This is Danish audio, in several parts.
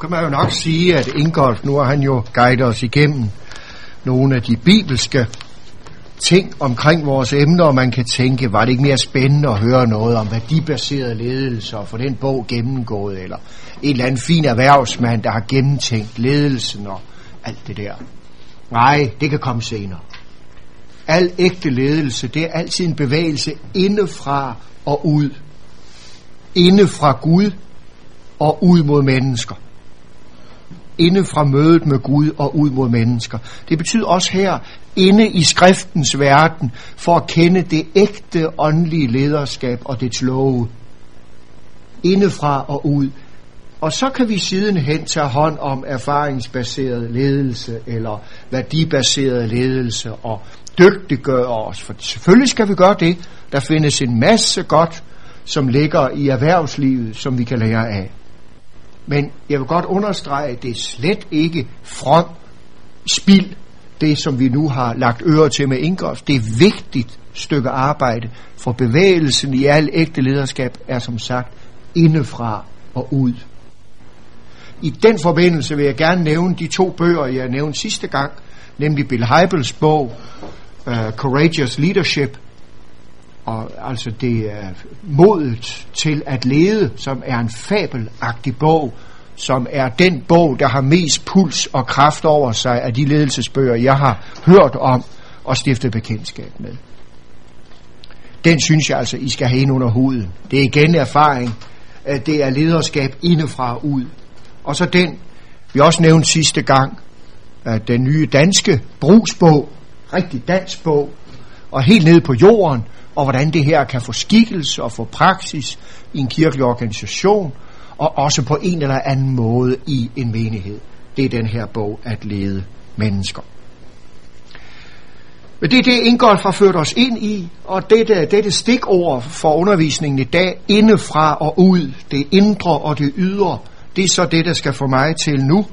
kan man jo nok sige, at Ingolf, nu har han jo guidet os igennem nogle af de bibelske ting omkring vores emner, og man kan tænke, var det ikke mere spændende at høre noget om værdibaseret ledelse og få den bog gennemgået, eller en eller anden fin erhvervsmand, der har gennemtænkt ledelsen og alt det der. Nej, det kan komme senere. Al ægte ledelse, det er altid en bevægelse indefra og ud. Inde fra Gud og ud mod mennesker. Inde fra mødet med Gud og ud mod mennesker. Det betyder også her, inde i skriftens verden, for at kende det ægte åndelige lederskab og dets love. Indefra og ud. Og så kan vi sidenhen tage hånd om erfaringsbaseret ledelse eller værdibaseret ledelse og dygtiggøre os. For selvfølgelig skal vi gøre det. Der findes en masse godt, som ligger i erhvervslivet, som vi kan lære af. Men jeg vil godt understrege, at det er slet ikke from spild, det som vi nu har lagt øre til med Ingolf. Det er vigtigt stykke arbejde, for bevægelsen i al ægte lederskab er som sagt indefra og ud. I den forbindelse vil jeg gerne nævne de to bøger, jeg nævnte sidste gang, nemlig Bill Heibels bog, uh, Courageous Leadership, og altså det er modet til at lede, som er en fabelagtig bog, som er den bog, der har mest puls og kraft over sig af de ledelsesbøger, jeg har hørt om og stiftet bekendtskab med. Den synes jeg altså, I skal have ind under huden. Det er igen erfaring. Det er lederskab indefra og ud. Og så den, vi også nævnte sidste gang, den nye danske brugsbog, rigtig dansk bog, og helt ned på jorden, og hvordan det her kan få skikkelse og få praksis i en kirkelig organisation, og også på en eller anden måde i en menighed. Det er den her bog, at lede mennesker. Men det er det, Ingolf har ført os ind i, og dette, dette stikord for undervisningen i dag, indefra og ud, det indre og det ydre, det er så det, der skal få mig til nu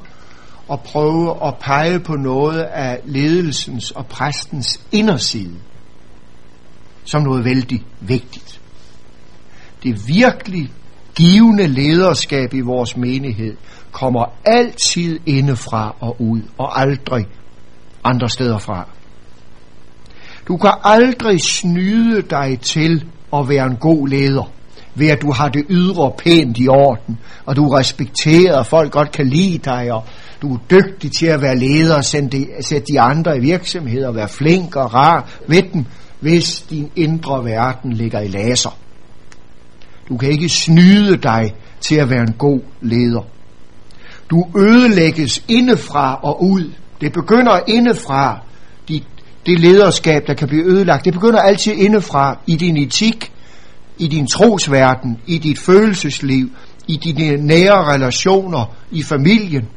at prøve at pege på noget af ledelsens og præstens inderside som noget vældig vigtigt. Det virkelig givende lederskab i vores menighed kommer altid indefra og ud, og aldrig andre steder fra. Du kan aldrig snyde dig til at være en god leder, ved at du har det ydre pænt i orden, og du er respekteret, og folk godt kan lide dig, og du er dygtig til at være leder, og sætte de andre i virksomheder, og være flink og rar ved dem, hvis din indre verden ligger i laser. Du kan ikke snyde dig til at være en god leder. Du ødelægges indefra og ud. Det begynder indefra, dit, det lederskab, der kan blive ødelagt. Det begynder altid indefra i din etik, i din trosverden, i dit følelsesliv, i dine nære relationer, i familien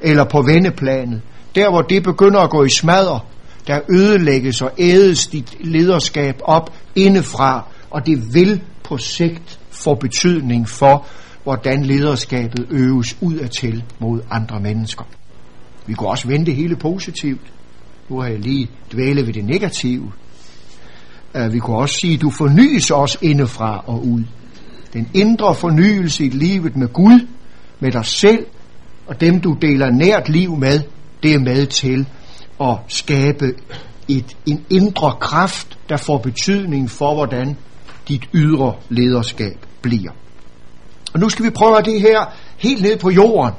eller på venneplanet. Der hvor det begynder at gå i smadre, der ødelægges og ædes dit lederskab op indefra, og det vil på sigt få betydning for, hvordan lederskabet øves ud af til mod andre mennesker. Vi kunne også vende det hele positivt. Nu har jeg lige dvælet ved det negative. Øh, vi kunne også sige, du fornyes også indefra og ud. Den indre fornyelse i livet med Gud, med dig selv, og dem du deler nært liv med, det er med til at skabe et, en indre kraft, der får betydning for, hvordan dit ydre lederskab bliver. Og nu skal vi prøve det her helt ned på jorden,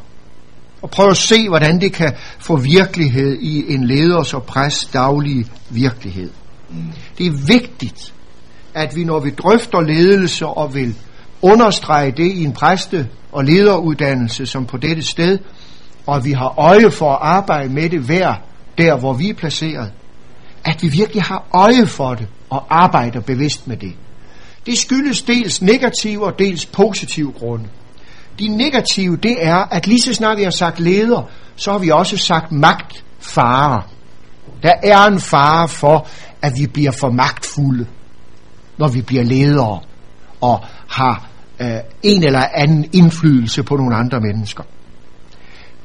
og prøve at se, hvordan det kan få virkelighed i en leders og præst daglige virkelighed. Det er vigtigt, at vi når vi drøfter ledelse og vil understrege det i en præste- og lederuddannelse som på dette sted, og vi har øje for at arbejde med det hver der hvor vi er placeret, at vi virkelig har øje for det og arbejder bevidst med det. Det skyldes dels negative og dels positive grunde. De negative, det er, at lige så snart vi har sagt leder, så har vi også sagt magtfare. Der er en fare for, at vi bliver for magtfulde, når vi bliver ledere og har øh, en eller anden indflydelse på nogle andre mennesker.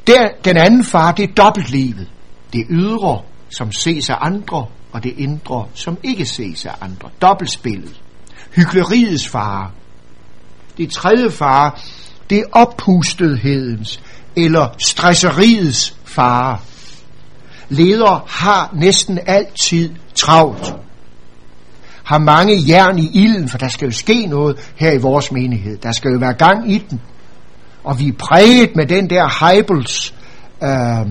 Der, den anden fare, det er dobbeltlivet. Det ydre, som ses af andre, og det indre, som ikke ses af andre. Dobbeltspillet. Hykleriets fare. Det tredje fare, Det er oppustethedens eller stresseriets fare. Ledere har næsten altid travlt. Har mange jern i ilden, for der skal jo ske noget her i vores menighed. Der skal jo være gang i den. Og vi er præget med den der Heibels øh,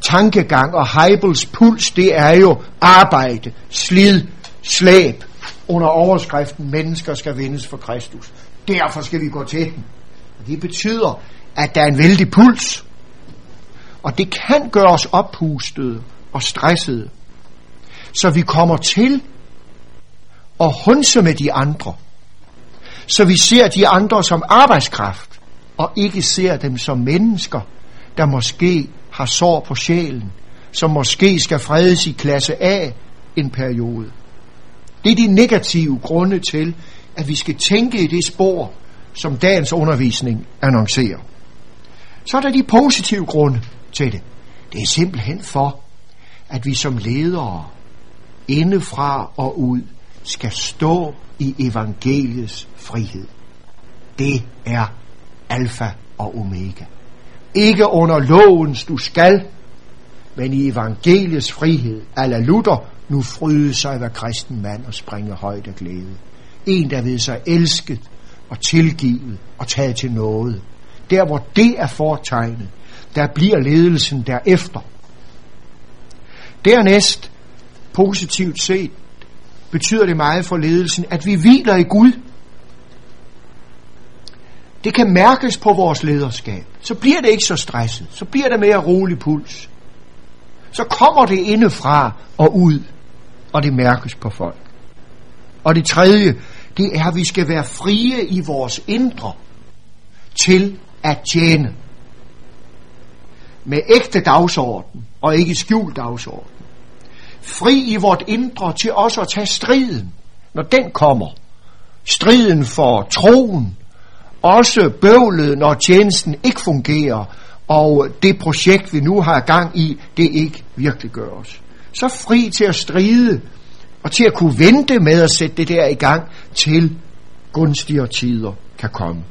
tankegang, og Heibels puls, det er jo arbejde, slid, slæb, under overskriften, mennesker skal vindes for Kristus. Derfor skal vi gå til den. Og det betyder, at der er en vældig puls. Og det kan gøre os oppustede og stressede. Så vi kommer til at hunse med de andre. Så vi ser de andre som arbejdskraft, og ikke ser dem som mennesker, der måske har sår på sjælen, som måske skal fredes i klasse A en periode. Det er de negative grunde til, at vi skal tænke i det spor, som dagens undervisning annoncerer. Så er der de positive grunde til det. Det er simpelthen for, at vi som ledere indefra og ud skal stå i evangeliets frihed. Det er alfa og omega. Ikke under lovens du skal, men i evangeliets frihed. Alla Luther nu fryde sig hver kristen mand og springe højt af glæde. En, der ved sig elsket og tilgivet og taget til noget. Der, hvor det er fortegnet, der bliver ledelsen derefter. Dernæst, positivt set, betyder det meget for ledelsen, at vi hviler i Gud. Det kan mærkes på vores lederskab. Så bliver det ikke så stresset. Så bliver det mere rolig puls. Så kommer det indefra og ud, og det mærkes på folk. Og det tredje, det er, at vi skal være frie i vores indre til at tjene. Med ægte dagsorden, og ikke skjult dagsorden. Fri i vort indre til også at tage striden, når den kommer. Striden for troen, også bøvlet, når tjenesten ikke fungerer, og det projekt, vi nu har gang i, det ikke virkelig gør os. Så fri til at stride, og til at kunne vente med at sætte det der i gang, til gunstigere tider kan komme.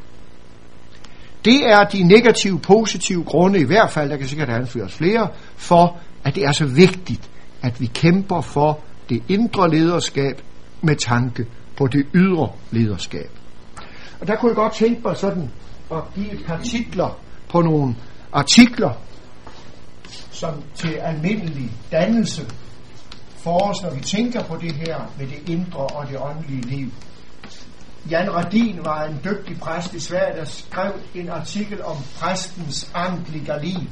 Det er de negative, positive grunde i hvert fald, der kan sikkert anføres flere, for at det er så vigtigt, at vi kæmper for det indre lederskab med tanke på det ydre lederskab. Og der kunne jeg godt tænke mig sådan at give et par titler på nogle artikler, som til almindelig dannelse for os, når vi tænker på det her med det indre og det åndelige liv. Jan Radin var en dygtig præst i Sverige, der skrev en artikel om præstens andlige liv.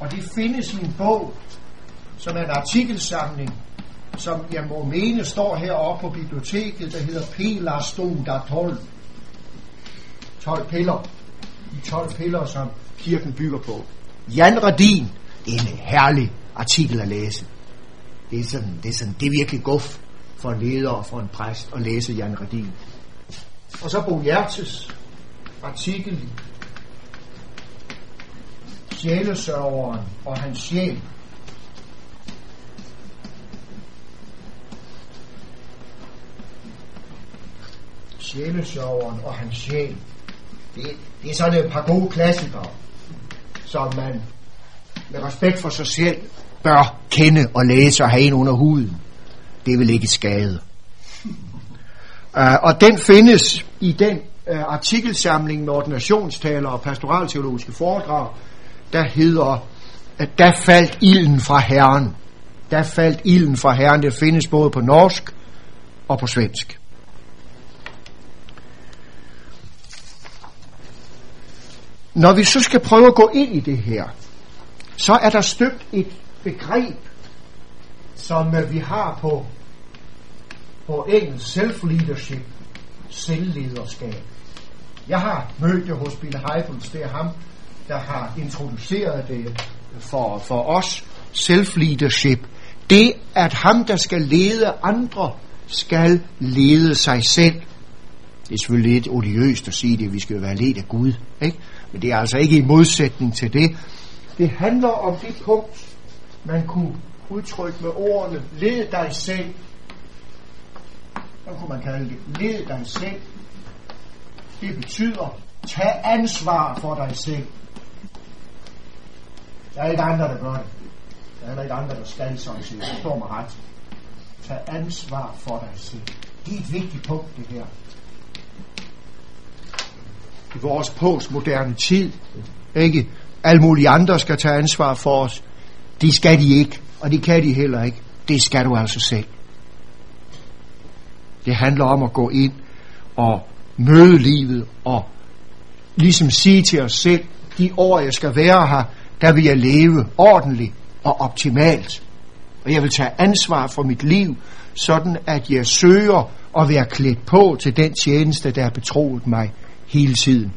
Og det findes i en bog, som er en artikelsamling, som jeg må mene står heroppe på biblioteket, der hedder Pela der 12. 12 piller. De 12 piller, som kirken bygger på. Jan Radin, en herlig artikel at læse. Det er sådan, det er, sådan, det er virkelig guf for en leder og for en præst at læse Jan Radin. Og så Bo Hjertes artikel Sjælesørgeren og hans sjæl. Sjælesørgeren og hans sjæl. Det, det er sådan et par gode klassikere, som man med respekt for sig selv bør kende og læse og have ind under huden. Det vil ikke skade. Uh, og den findes i den uh, artikelsamling med ordinationstaler og pastoralteologiske foredrag, der hedder, at der faldt ilden fra Herren. Der faldt ilden fra Herren. Det findes både på norsk og på svensk. Når vi så skal prøve at gå ind i det her, så er der støbt et begreb, som øh, vi har på, på engelsk self-leadership, selvlederskab. Jeg har mødt det hos Bill Heifels, det er ham, der har introduceret det for, for os, self-leadership. Det, at ham, der skal lede andre, skal lede sig selv. Det er selvfølgelig lidt odiøst at sige det, vi skal være ledt af Gud, ikke? men det er altså ikke i modsætning til det. Det handler om det punkt, man kunne udtrykke med ordene, led dig selv. Hvad kunne man kalde det? Led dig selv. det betyder, tag ansvar for dig selv. Der er ikke andre, der gør det. Der er heller ikke andre, der skal sådan set. Det står mig ret. Tag ansvar for dig selv. Det er et vigtigt punkt, det her. I vores postmoderne tid, ikke? Alle mulige andre skal tage ansvar for os. Det skal de ikke, og det kan de heller ikke. Det skal du altså selv. Det handler om at gå ind og møde livet og ligesom sige til os selv, de år jeg skal være her, der vil jeg leve ordentligt og optimalt. Og jeg vil tage ansvar for mit liv, sådan at jeg søger at være klædt på til den tjeneste, der er betroet mig hele tiden.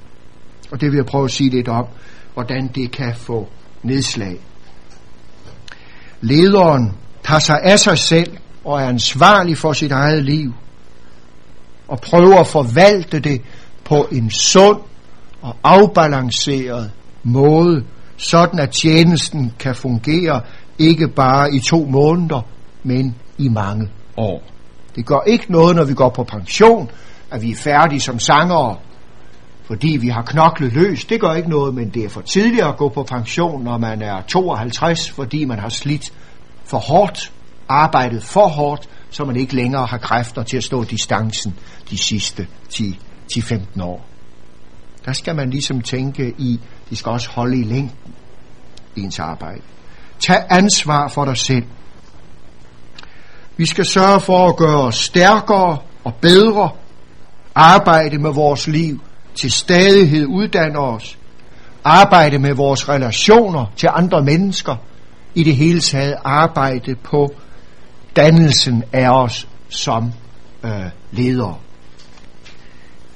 Og det vil jeg prøve at sige lidt om, hvordan det kan få nedslag. Lederen tager sig af sig selv og er ansvarlig for sit eget liv og prøver at forvalte det på en sund og afbalanceret måde, sådan at tjenesten kan fungere ikke bare i to måneder, men i mange år. Det gør ikke noget, når vi går på pension, at vi er færdige som sangere, fordi vi har knoklet løs. Det gør ikke noget, men det er for tidligt at gå på pension, når man er 52, fordi man har slidt for hårdt, arbejdet for hårdt, så man ikke længere har kræfter til at stå distancen de sidste 10-15 år. Der skal man ligesom tænke i, de skal også holde i længden i ens arbejde. Tag ansvar for dig selv. Vi skal sørge for at gøre os stærkere og bedre, arbejde med vores liv, til stadighed uddanne os, arbejde med vores relationer til andre mennesker, i det hele taget arbejde på dannelsen af os som øh, ledere.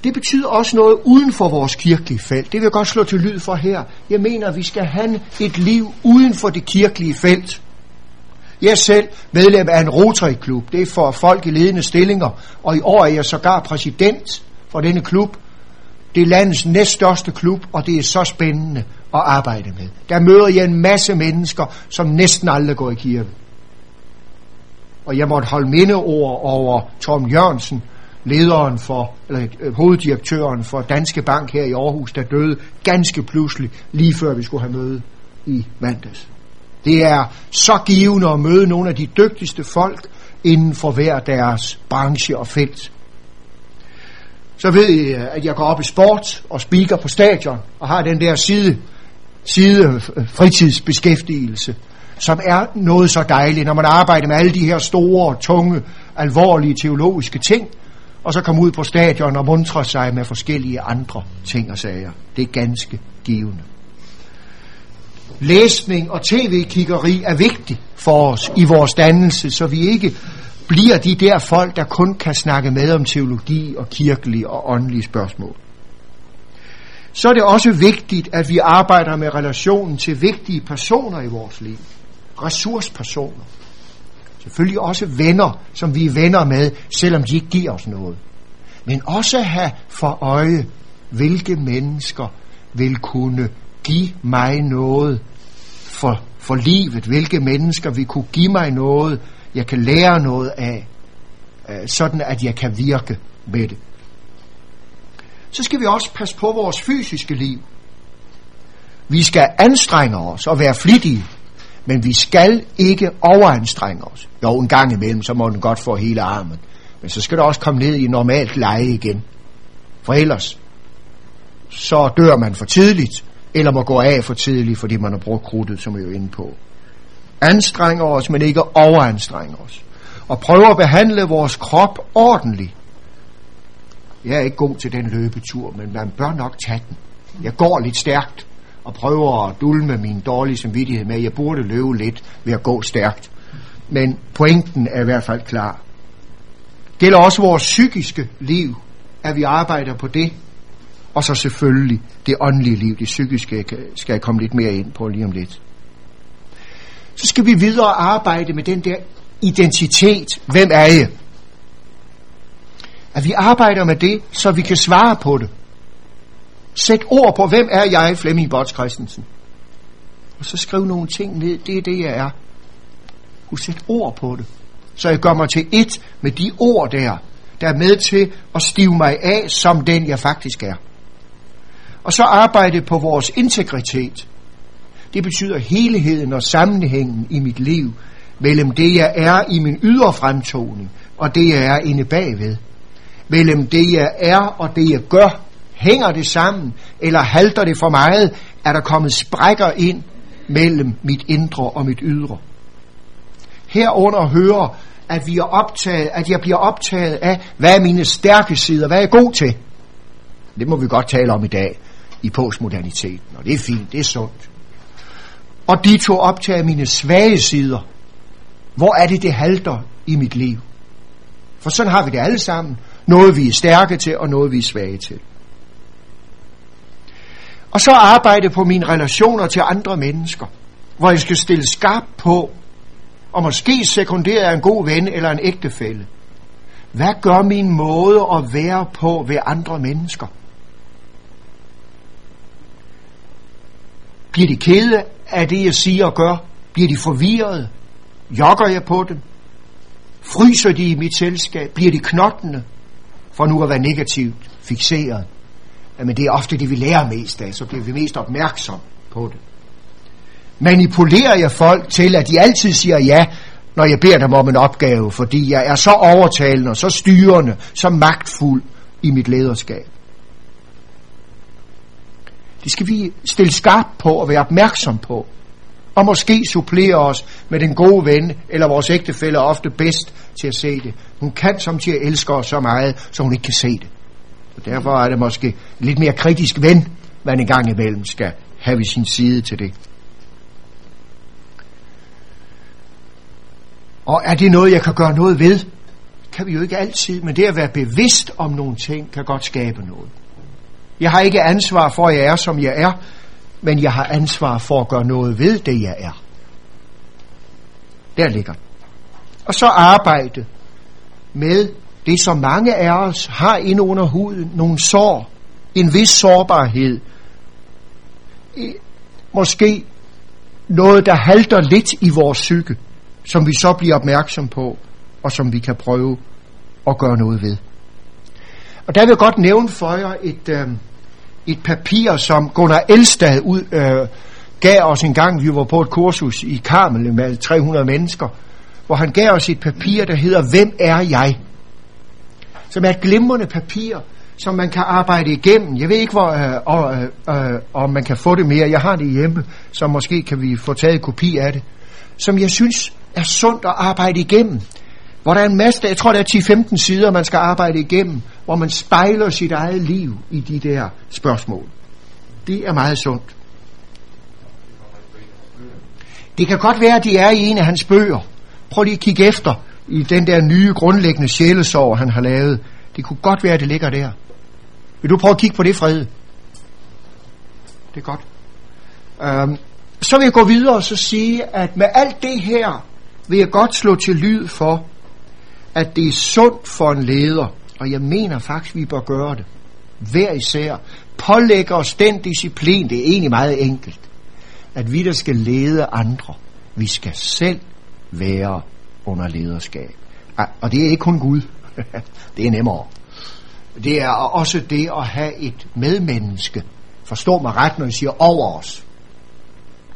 Det betyder også noget uden for vores kirkelige felt. Det vil jeg godt slå til lyd for her. Jeg mener, at vi skal have et liv uden for det kirkelige felt. Jeg er selv medlem af en Rotary-klub. Det er for folk i ledende stillinger. Og i år er jeg sågar præsident for denne klub. Det er landets næststørste klub, og det er så spændende at arbejde med. Der møder jeg en masse mennesker, som næsten aldrig går i kirke. Og jeg måtte holde mindeord over Tom Jørgensen, lederen for, eller øh, hoveddirektøren for Danske Bank her i Aarhus, der døde ganske pludselig, lige før vi skulle have møde i mandags. Det er så givende at møde nogle af de dygtigste folk inden for hver deres branche og felt. Så ved I, øh, at jeg går op i sport og speaker på stadion og har den der side, side øh, fritidsbeskæftigelse, som er noget så dejligt, når man arbejder med alle de her store, tunge, alvorlige teologiske ting, og så komme ud på stadion og muntre sig med forskellige andre ting og sager. Det er ganske givende. Læsning og tv-kiggeri er vigtigt for os i vores dannelse, så vi ikke bliver de der folk, der kun kan snakke med om teologi og kirkelige og åndelige spørgsmål. Så er det også vigtigt, at vi arbejder med relationen til vigtige personer i vores liv. Ressourcepersoner. Selvfølgelig også venner, som vi er venner med, selvom de ikke giver os noget. Men også have for øje, hvilke mennesker vil kunne give mig noget for, for livet. Hvilke mennesker vil kunne give mig noget, jeg kan lære noget af, øh, sådan at jeg kan virke med det. Så skal vi også passe på vores fysiske liv. Vi skal anstrenge os og være flittige men vi skal ikke overanstrenge os. Jo, en gang imellem, så må den godt få hele armen. Men så skal det også komme ned i normalt leje igen. For ellers, så dør man for tidligt, eller må gå af for tidligt, fordi man har brugt krudtet, som vi er jo inde på anstrenger os, men ikke overanstrenger os. Og prøver at behandle vores krop ordentligt. Jeg er ikke god til den løbetur, men man bør nok tage den. Jeg går lidt stærkt, og prøver at dulme min dårlige samvittighed med, at jeg burde løbe lidt ved at gå stærkt. Men pointen er i hvert fald klar. Gælder også vores psykiske liv, at vi arbejder på det. Og så selvfølgelig det åndelige liv, det psykiske, skal jeg komme lidt mere ind på lige om lidt. Så skal vi videre arbejde med den der identitet. Hvem er jeg? At vi arbejder med det, så vi kan svare på det. Sæt ord på, hvem er jeg, Flemming Bots Christensen? Og så skriv nogle ting ned. Det er det, jeg er. Du sæt ord på det. Så jeg gør mig til et med de ord der. der er med til at stive mig af som den, jeg faktisk er. Og så arbejde på vores integritet. Det betyder helheden og sammenhængen i mit liv mellem det, jeg er i min ydre fremtoning, og det, jeg er inde bagved. Mellem det, jeg er og det, jeg gør. Hænger det sammen, eller halter det for meget? Er der kommet sprækker ind mellem mit indre og mit ydre? Herunder hører, at, vi er optaget, at jeg bliver optaget af, hvad er mine stærke sider, hvad er jeg god til? Det må vi godt tale om i dag i postmoderniteten, og det er fint, det er sundt. Og de tog optager mine svage sider. Hvor er det, det halter i mit liv? For sådan har vi det alle sammen. Noget vi er stærke til, og noget vi er svage til. Og så arbejde på mine relationer til andre mennesker, hvor jeg skal stille skarp på, og måske sekundere en god ven eller en ægtefælle. Hvad gør min måde at være på ved andre mennesker? Bliver de kede af det, jeg siger og gør? Bliver de forvirret? Jokker jeg på dem? Fryser de i mit selskab? Bliver de knottende? For nu at være negativt fixeret. Jamen det er ofte det, vi lærer mest af, så bliver vi mest opmærksom på det. Manipulerer jeg folk til, at de altid siger ja, når jeg beder dem om en opgave, fordi jeg er så overtalende, så styrende, så magtfuld i mit lederskab. Det skal vi stille skarp på og være opmærksom på. Og måske supplere os med den gode ven, eller vores ægtefælle er ofte bedst til at se det. Hun kan samtidig elske os så meget, så hun ikke kan se det. Og derfor er det måske lidt mere kritisk ven, man en gang imellem skal have ved sin side til det. Og er det noget, jeg kan gøre noget ved? Kan vi jo ikke altid, men det at være bevidst om nogle ting, kan godt skabe noget. Jeg har ikke ansvar for, at jeg er, som jeg er, men jeg har ansvar for at gøre noget ved det, jeg er. Der ligger Og så arbejde med det, som mange af os har inde under huden, nogle sår, en vis sårbarhed, måske noget, der halter lidt i vores psyke, som vi så bliver opmærksom på, og som vi kan prøve at gøre noget ved. Og der vil jeg godt nævne for jer et, øh, et papir, som Gunnar Elstad ud, øh, gav os en gang, vi var på et kursus i Karmel med 300 mennesker, hvor han gav os et papir, der hedder Hvem er jeg? Som er et glimrende papir, som man kan arbejde igennem. Jeg ved ikke, hvor, øh, øh, øh, om man kan få det mere. Jeg har det hjemme, så måske kan vi få taget kopi af det. Som jeg synes er sundt at arbejde igennem. Hvor der er en masse, jeg tror der er 10-15 sider, man skal arbejde igennem, hvor man spejler sit eget liv i de der spørgsmål. Det er meget sundt. Det kan godt være, at de er i en af hans bøger. Prøv lige at kigge efter i den der nye grundlæggende sjælesorg, han har lavet. Det kunne godt være, at det ligger der. Vil du prøve at kigge på det, Frede? Det er godt. Øhm, så vil jeg gå videre og så sige, at med alt det her, vil jeg godt slå til lyd for, at det er sundt for en leder, og jeg mener faktisk, vi bør gøre det, hver især, pålægger os den disciplin, det er egentlig meget enkelt, at vi der skal lede andre, vi skal selv være under lederskab. Og det er ikke kun Gud, det er nemmere. Det er også det at have et medmenneske, forstå mig ret, når jeg siger over os,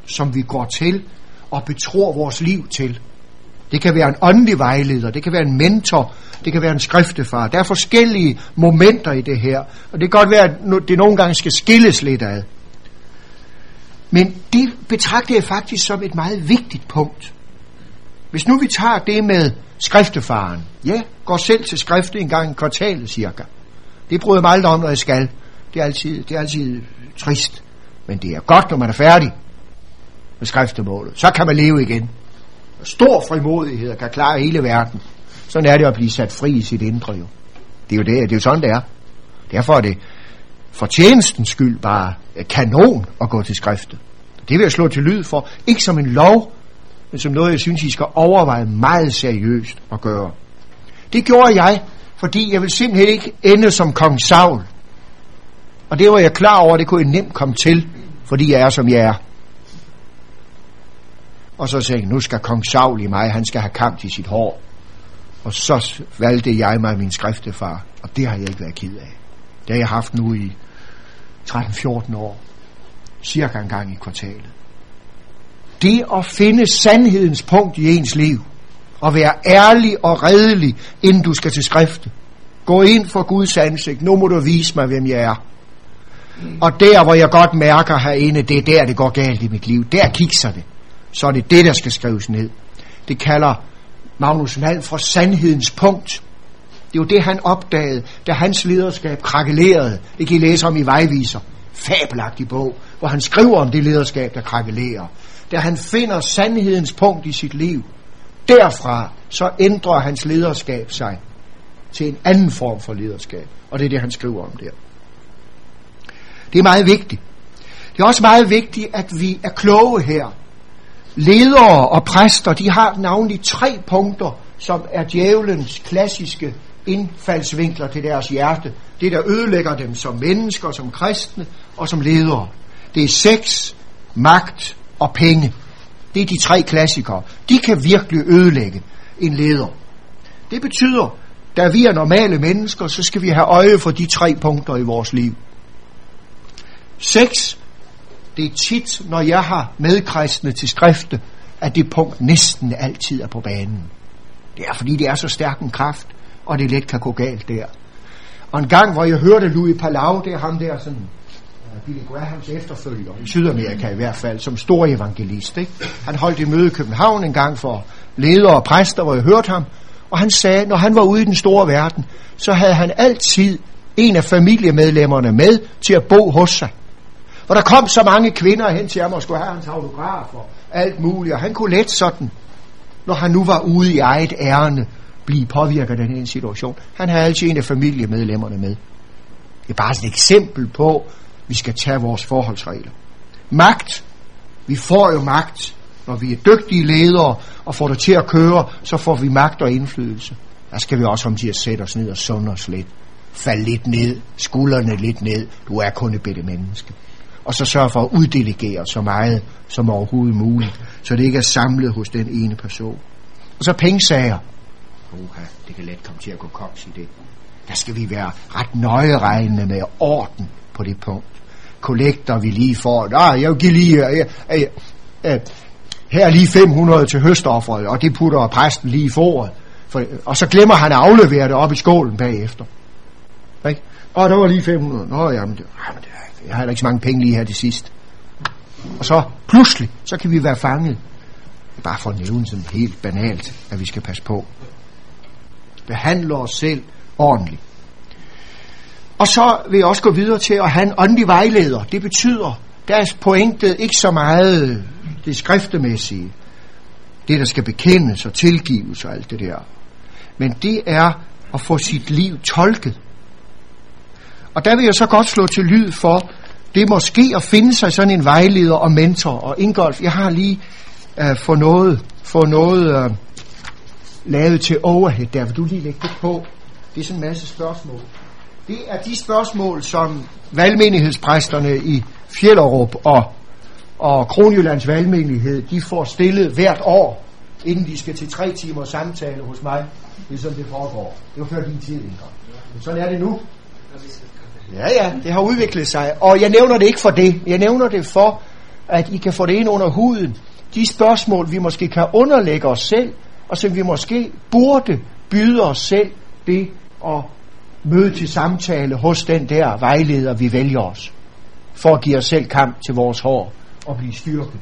som vi går til og betror vores liv til. Det kan være en åndelig vejleder, det kan være en mentor, det kan være en skriftefar. Der er forskellige momenter i det her, og det kan godt være, at det nogle gange skal skilles lidt ad. Men det betragter jeg faktisk som et meget vigtigt punkt. Hvis nu vi tager det med skriftefaren. Ja, går selv til skrifte en gang i kvartalet cirka. Det bryder mig aldrig om, når jeg skal. Det er altid, det er altid trist. Men det er godt, når man er færdig med skriftemålet. Så kan man leve igen stor frimodighed og kan klare hele verden. Sådan er det at blive sat fri i sit indre jo. Det er jo, det, det er jo sådan, det er. Derfor er det for tjenestens skyld bare øh, kanon at gå til skriftet. Det vil jeg slå til lyd for. Ikke som en lov, men som noget, jeg synes, I skal overveje meget seriøst at gøre. Det gjorde jeg, fordi jeg vil simpelthen ikke ende som kong Saul. Og det var jeg klar over, det kunne jeg nemt komme til, fordi jeg er, som jeg er. Og så sagde jeg, nu skal kong Saul i mig, han skal have kamp i sit hår. Og så valgte jeg mig min skriftefar, og det har jeg ikke været ked af. Det har jeg haft nu i 13-14 år. Cirka en gang i kvartalet. Det at finde sandhedens punkt i ens liv, og være ærlig og redelig, inden du skal til skrifte. Gå ind for Guds ansigt. Nu må du vise mig, hvem jeg er. Og der, hvor jeg godt mærker herinde, det er der, det går galt i mit liv. Der kigger det. Så er det det, der skal skrives ned. Det kalder Magnus Malm for sandhedens punkt. Det er jo det, han opdagede, da hans lederskab krakelerede. Det kan I læse om i Vejviser. Fabelagtig bog, hvor han skriver om det lederskab, der krakelerer. Da han finder sandhedens punkt i sit liv, derfra så ændrer hans lederskab sig til en anden form for lederskab. Og det er det, han skriver om der. Det er meget vigtigt. Det er også meget vigtigt, at vi er kloge her. Ledere og præster, de har navnlig tre punkter, som er djævelens klassiske indfaldsvinkler til deres hjerte. Det, der ødelægger dem som mennesker, som kristne og som ledere. Det er sex, magt og penge. Det er de tre klassikere. De kan virkelig ødelægge en leder. Det betyder, da vi er normale mennesker, så skal vi have øje for de tre punkter i vores liv. Sex, det er tit, når jeg har medkristne til skrifte, at det punkt næsten altid er på banen. Det er fordi, det er så stærk en kraft, og det let kan gå galt der. Og en gang, hvor jeg hørte Louis Palau, det er ham der sådan, Billy Grahams efterfølger, i Sydamerika i hvert fald, som stor evangelist. Ikke? Han holdt et møde i København en gang for ledere og præster, hvor jeg hørte ham, og han sagde, når han var ude i den store verden, så havde han altid en af familiemedlemmerne med til at bo hos sig. Og der kom så mange kvinder hen til ham og skulle have hans autograf og alt muligt, og han kunne let sådan, når han nu var ude i eget ærne, blive påvirket af den her situation. Han havde altid en af familiemedlemmerne med. Det er bare et eksempel på, at vi skal tage vores forholdsregler. Magt. Vi får jo magt. Når vi er dygtige ledere og får det til at køre, så får vi magt og indflydelse. Der skal vi også om til at sætte os ned og sunde os lidt. Fald lidt ned, skuldrene lidt ned. Du er kun et bedre menneske. Og så sørge for at uddelegere så meget som overhovedet muligt, så det ikke er samlet hos den ene person. Og så pengesager. Oha, det kan let komme til at gå koks i det. Der skal vi være ret nøje regnende med orden på det punkt. Kollekter vi lige får. Nej, jeg vil give lige... Jeg, jeg, jeg, her er lige 500 til høstofferet, og det putter præsten lige i foråret. For, og så glemmer han at aflevere det op i skålen bagefter. Ikke? Og der var lige 500. Nå, jamen, det, jamen det, jeg har ikke så mange penge lige her til sidst. Og så pludselig, så kan vi være fanget. Bare for at nævne sådan helt banalt, at vi skal passe på. Behandle os selv ordentligt. Og så vil jeg også gå videre til at have en åndelig vejleder. Det betyder, deres pointet ikke så meget det skriftemæssige, det der skal bekendes og tilgives og alt det der. Men det er at få sit liv tolket. Og der vil jeg så godt slå til lyd for, det måske at finde sig sådan en vejleder og mentor. Og Ingolf, jeg har lige øh, for noget, få noget øh, lavet til overhead der. Vil du lige lægge det på? Det er sådan en masse spørgsmål. Det er de spørgsmål, som valgmenighedspræsterne i Fjellerup og, og Kronjyllands valgmenighed, de får stillet hvert år, inden de skal til tre timer samtale hos mig. Det er sådan, det foregår. Det var før din tid, Ingolf. Men sådan er det nu. Ja, ja, det har udviklet sig. Og jeg nævner det ikke for det. Jeg nævner det for, at I kan få det ind under huden. De spørgsmål, vi måske kan underlægge os selv, og som vi måske burde byde os selv det at møde til samtale hos den der vejleder, vi vælger os, for at give os selv kamp til vores hår og blive styrket.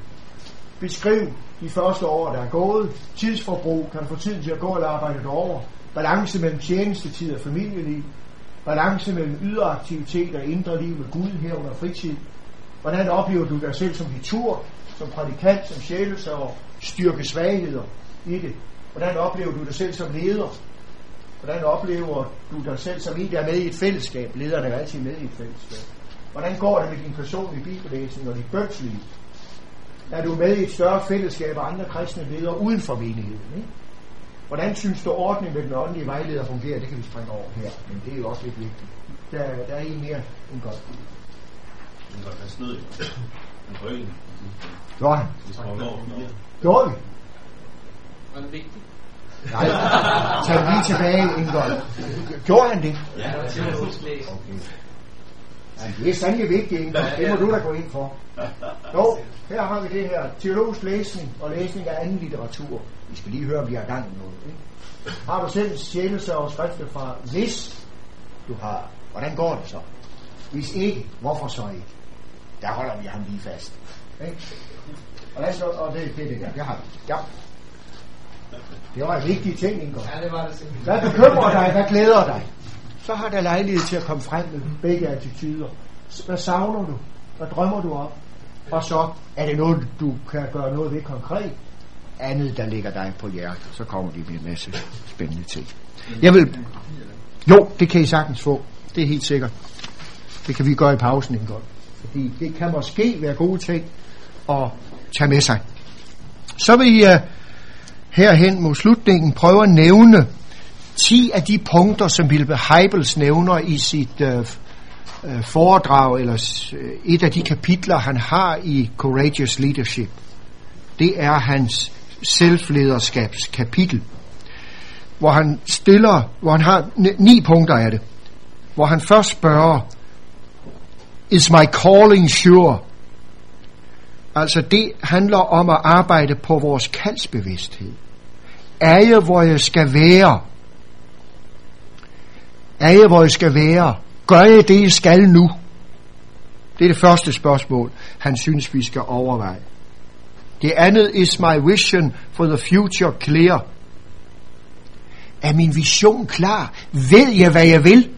Beskriv de første år, der er gået. Tidsforbrug kan du få tiden til at gå eller arbejde over. Balance mellem tjenestetid og familieliv balance mellem ydre aktivitet og indre liv med Gud her under fritid. Hvordan oplever du dig selv som litur, som prædikant, som sjælesøver, styrke svagheder i det? Hvordan oplever du dig selv som leder? Hvordan oplever du dig selv som en, der er med i et fællesskab? Lederne er altid med i et fællesskab. Hvordan går det med din personlige bibellæsning og dit bønsliv? Er du med i et større fællesskab af andre kristne ledere uden for menigheden? Ikke? Hvordan synes du ordningen med den åndelige vejleder fungerer? Det kan vi springe over her, men det er jo også lidt vigtigt. Der, der er en mere end godt. Men godt, han snød Han prøvede Gjorde han? Gjorde vi? Var det vigtigt? Nej, tag lige tilbage, Ingolf. Gjorde han det? Ja, Okay. Ja, det er sandelig vigtigt, Ingolf. Det må du da gå ind for. Jo, her har vi det her. Teologisk læsning og læsning af anden litteratur. Vi skal lige høre, om vi har gang i noget. Ikke? Har du selv sjælelse og skrifter fra hvis du har? Hvordan går det så? Hvis ikke, hvorfor så ikke? Der holder vi ham lige fast. Ikke? Og, lad os, og det, det er det der. Det har vi. Ja. Det var en vigtig ting, Ingolf. Ja, det var det simpelthen. Hvad bekymrer dig? Hvad glæder dig? Så har der lejlighed til at komme frem med begge attityder. Hvad savner du? Hvad drømmer du om? Og så er det noget, du kan gøre noget ved konkret. Andet, der ligger dig på hjertet. Så kommer de med en masse spændende ting. Jeg vil... Jo, det kan I sagtens få. Det er helt sikkert. Det kan vi gøre i pausen en gang. Fordi det kan måske være gode ting at tage med sig. Så vil jeg øh, herhen mod slutningen prøve at nævne 10 af de punkter, som Wilbur Heibels nævner i sit øh, øh foredrag, eller øh, et af de kapitler, han har i Courageous Leadership. Det er hans selvlederskabskapitel, hvor han stiller, hvor han har ni- ni punkter af det, hvor han først spørger, Is my calling sure? Altså det handler om at arbejde på vores kaldsbevidsthed. Er jeg, hvor jeg skal være? Er jeg, hvor jeg skal være? Gør jeg det, jeg skal nu? Det er det første spørgsmål, han synes, vi skal overveje. Det andet is my vision for the future clear. Er min vision klar? Ved jeg, hvad jeg vil?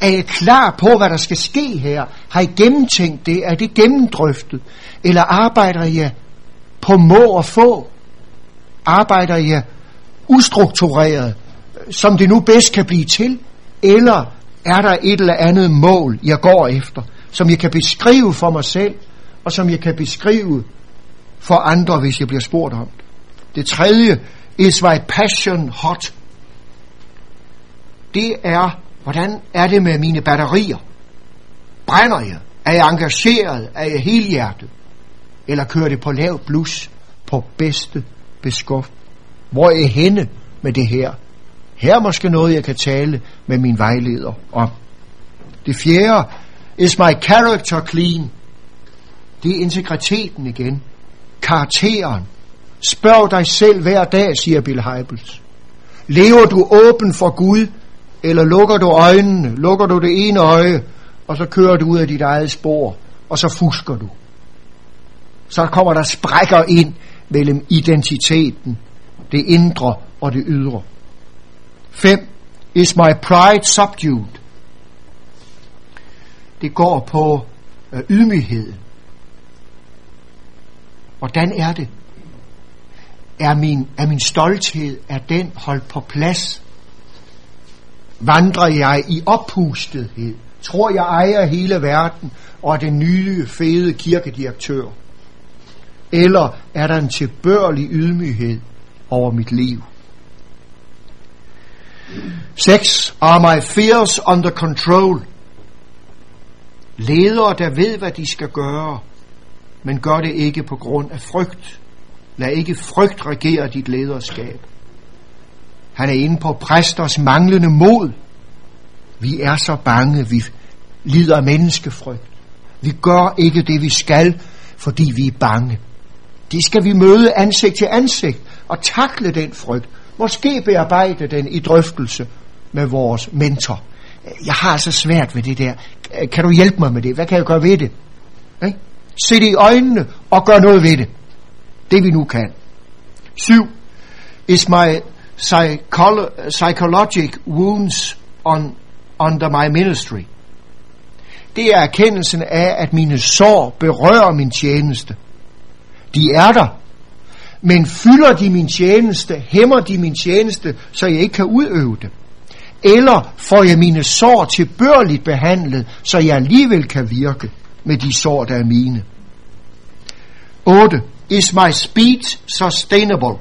Er jeg klar på, hvad der skal ske her? Har jeg gennemtænkt det? Er det gennemdrøftet? Eller arbejder jeg på må og få? Arbejder jeg ustruktureret, som det nu bedst kan blive til? Eller er der et eller andet mål, jeg går efter, som jeg kan beskrive for mig selv, og som jeg kan beskrive for andre, hvis jeg bliver spurgt om det? Det tredje, is my passion hot? Det er, hvordan er det med mine batterier? Brænder jeg? Er jeg engageret? Er jeg helhjertet? Eller kører det på lav blus på bedste beskuf? Hvor er jeg henne med det her? Her er måske noget, jeg kan tale med min vejleder om. Det fjerde, is my character clean? Det er integriteten igen. Karakteren. Spørg dig selv hver dag, siger Bill Heibels. Lever du åben for Gud, eller lukker du øjnene, lukker du det ene øje, og så kører du ud af dit eget spor, og så fusker du. Så kommer der sprækker ind mellem identiteten, det indre og det ydre. 5. Is my pride subdued? Det går på øh, ydmygheden. Hvordan er det? Er min, er min stolthed, er den holdt på plads? Vandrer jeg i oppustethed? Tror jeg ejer hele verden og er den nye, fede kirkedirektør? Eller er der en tilbørlig ydmyghed over mit liv? 6. Are my fears under control? Ledere, der ved, hvad de skal gøre, men gør det ikke på grund af frygt. Lad ikke frygt regere dit lederskab. Han er inde på præsters manglende mod. Vi er så bange, vi lider af menneskefrygt. Vi gør ikke det, vi skal, fordi vi er bange. Det skal vi møde ansigt til ansigt og takle den frygt. Måske bearbejde den i drøftelse med vores mentor. Jeg har så svært ved det der. Kan du hjælpe mig med det? Hvad kan jeg gøre ved det? Se det i øjnene og gør noget ved det. Det vi nu kan. 7. Is my psycholo- psychologic wounds on, under my ministry. Det er erkendelsen af, at mine sår berører min tjeneste. De er der. Men fylder de min tjeneste, hæmmer de min tjeneste, så jeg ikke kan udøve det? Eller får jeg mine sår tilbørligt behandlet, så jeg alligevel kan virke med de sår, der er mine? 8. Is my speed sustainable?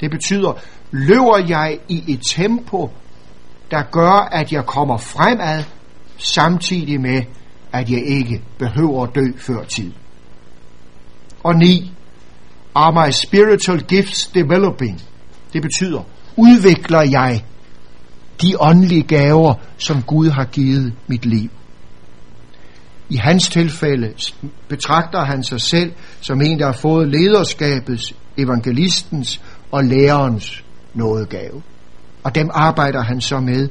Det betyder, løber jeg i et tempo, der gør, at jeg kommer fremad, samtidig med, at jeg ikke behøver at dø før tid. Og 9. Are my spiritual gifts developing? Det betyder, udvikler jeg de åndelige gaver, som Gud har givet mit liv. I hans tilfælde betragter han sig selv som en, der har fået lederskabets, evangelistens og lærerens nådegave. Og dem arbejder han så med.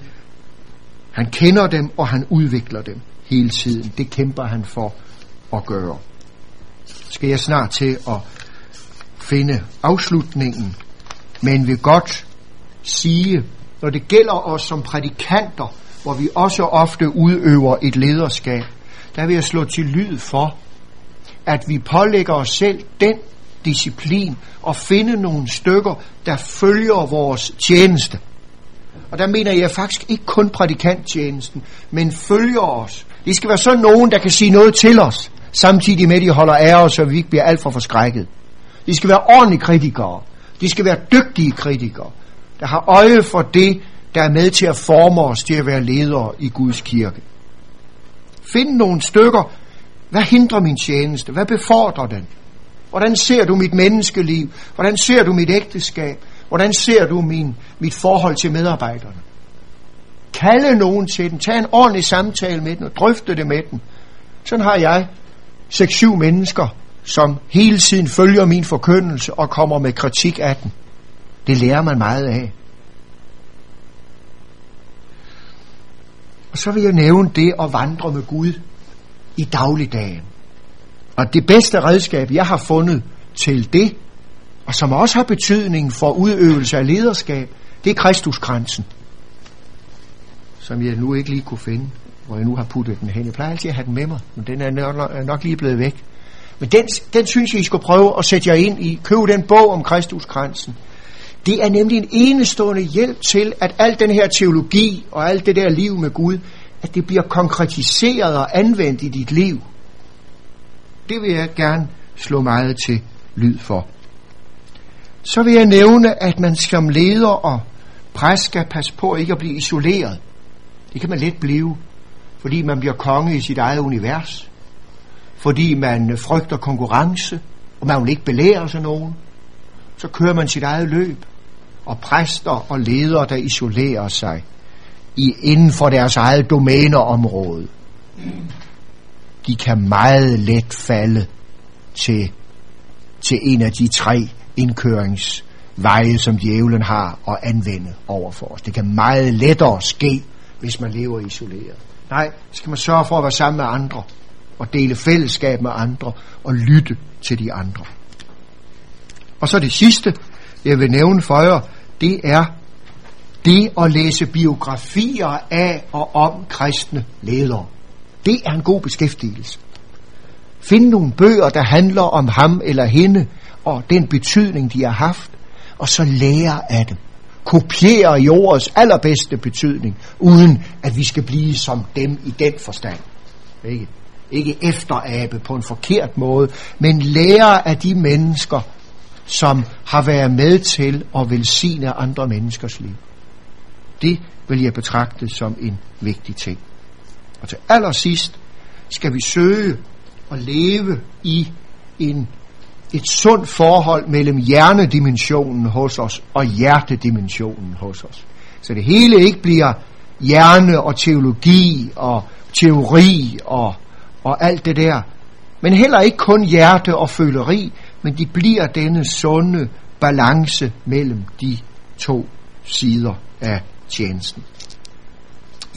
Han kender dem, og han udvikler dem hele tiden. Det kæmper han for at gøre. Skal jeg snart til at finde afslutningen, men vil godt sige, når det gælder os som prædikanter, hvor vi også ofte udøver et lederskab, der vil jeg slå til lyd for, at vi pålægger os selv den disciplin og finde nogle stykker, der følger vores tjeneste. Og der mener jeg faktisk ikke kun prædikanttjenesten, men følger os. Det skal være sådan nogen, der kan sige noget til os, samtidig med, at de holder af os, så vi ikke bliver alt for forskrækket. De skal være ordentlige kritikere. De skal være dygtige kritikere, der har øje for det, der er med til at forme os til at være ledere i Guds kirke. Find nogle stykker. Hvad hindrer min tjeneste? Hvad befordrer den? Hvordan ser du mit menneskeliv? Hvordan ser du mit ægteskab? Hvordan ser du min, mit forhold til medarbejderne? Kalde nogen til den. Tag en ordentlig samtale med den og drøfte det med den. Sådan har jeg 6-7 mennesker, som hele tiden følger min forkyndelse og kommer med kritik af den. Det lærer man meget af. Og så vil jeg nævne det at vandre med Gud i dagligdagen. Og det bedste redskab, jeg har fundet til det, og som også har betydning for udøvelse af lederskab, det er Kristuskransen, som jeg nu ikke lige kunne finde, hvor jeg nu har puttet den hen. Jeg plejer altid at have den med mig, men den er nok, lige blevet væk. Men den, den synes jeg, I skulle prøve at sætte jer ind i. Køb den bog om Kristuskransen. Det er nemlig en enestående hjælp til, at al den her teologi og alt det der liv med Gud, at det bliver konkretiseret og anvendt i dit liv. Det vil jeg gerne slå meget til lyd for. Så vil jeg nævne, at man som leder og præst skal passe på ikke at blive isoleret. Det kan man let blive, fordi man bliver konge i sit eget univers. Fordi man frygter konkurrence, og man vil ikke belære sig nogen. Så kører man sit eget løb og præster og ledere, der isolerer sig i, inden for deres eget domæneområde. De kan meget let falde til, til en af de tre indkøringsveje, som djævlen har at anvende over for os. Det kan meget lettere ske, hvis man lever isoleret. Nej, så skal man sørge for at være sammen med andre, og dele fællesskab med andre, og lytte til de andre. Og så det sidste, jeg vil nævne for jer, det er det at læse biografier af og om kristne ledere. Det er en god beskæftigelse. Find nogle bøger, der handler om ham eller hende, og den betydning, de har haft, og så lære af dem. Kopiere i ordets allerbedste betydning, uden at vi skal blive som dem i den forstand. Ikke? Ikke efterabe på en forkert måde, men lære af de mennesker, som har været med til at velsigne andre menneskers liv. Det vil jeg betragte som en vigtig ting. Og til allersidst skal vi søge at leve i en, et sundt forhold mellem hjernedimensionen hos os og hjertedimensionen hos os. Så det hele ikke bliver hjerne og teologi og teori og, og alt det der. Men heller ikke kun hjerte og føleri, men de bliver denne sunde balance mellem de to sider af tjenesten.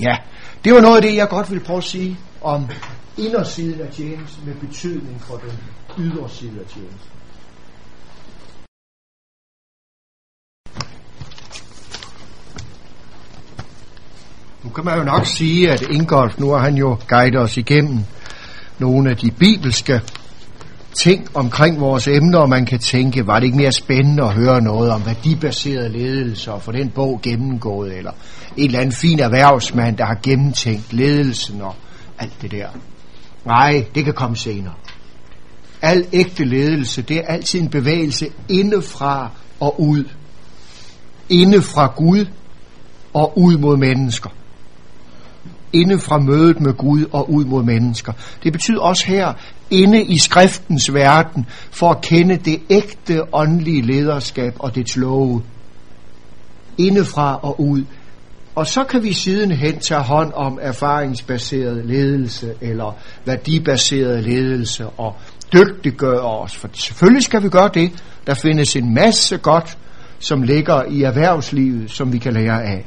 Ja, det var noget af det, jeg godt vil prøve at sige om indersiden af tjenesten med betydning for den yderside af tjenesten. Nu kan man jo nok sige, at Ingolf, nu har han jo guidet os igennem nogle af de bibelske ting omkring vores emner, og man kan tænke, var det ikke mere spændende at høre noget om værdibaseret ledelse og få den bog gennemgået, eller en eller anden fin erhvervsmand, der har gennemtænkt ledelsen og alt det der. Nej, det kan komme senere. Al ægte ledelse, det er altid en bevægelse indefra og ud. Inde fra Gud og ud mod mennesker inde fra mødet med Gud og ud mod mennesker. Det betyder også her, inde i skriftens verden, for at kende det ægte åndelige lederskab og dets love. indefra og ud. Og så kan vi sidenhen tage hånd om erfaringsbaseret ledelse eller værdibaseret ledelse og dygtiggøre os. For selvfølgelig skal vi gøre det. Der findes en masse godt, som ligger i erhvervslivet, som vi kan lære af.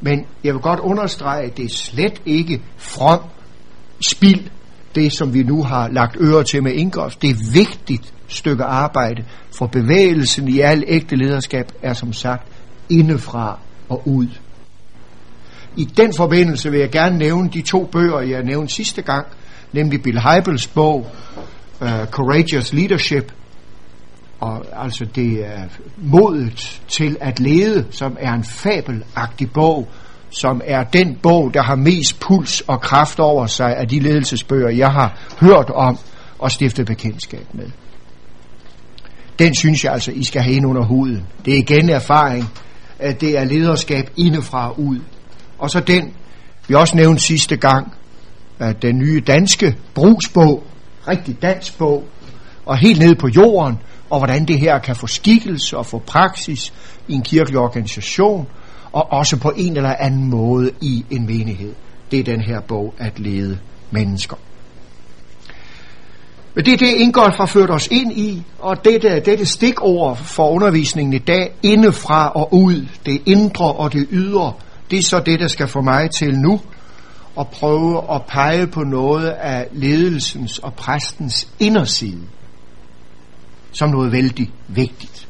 Men jeg vil godt understrege, at det er slet ikke from spild, det som vi nu har lagt øre til med Ingolf. Det er vigtigt stykke arbejde, for bevægelsen i al ægte lederskab er som sagt indefra og ud. I den forbindelse vil jeg gerne nævne de to bøger, jeg nævnte sidste gang, nemlig Bill Heibels bog, uh, Courageous Leadership, og altså det er modet til at lede, som er en fabelagtig bog, som er den bog, der har mest puls og kraft over sig af de ledelsesbøger, jeg har hørt om og stiftet bekendtskab med. Den synes jeg altså, I skal have ind under huden. Det er igen erfaring, at det er lederskab indefra og ud. Og så den, vi også nævnte sidste gang, at den nye danske brugsbog, rigtig dansk bog, og helt ned på jorden, og hvordan det her kan få skikkelse og få praksis i en kirkelig organisation, og også på en eller anden måde i en menighed. Det er den her bog at lede mennesker. Men det er det, Ingolf har ført os ind i, og dette, dette stikord for undervisningen i dag, indefra og ud, det indre og det ydre, det er så det, der skal få mig til nu at prøve at pege på noget af ledelsens og præstens inderside som noget vældig vigtigt.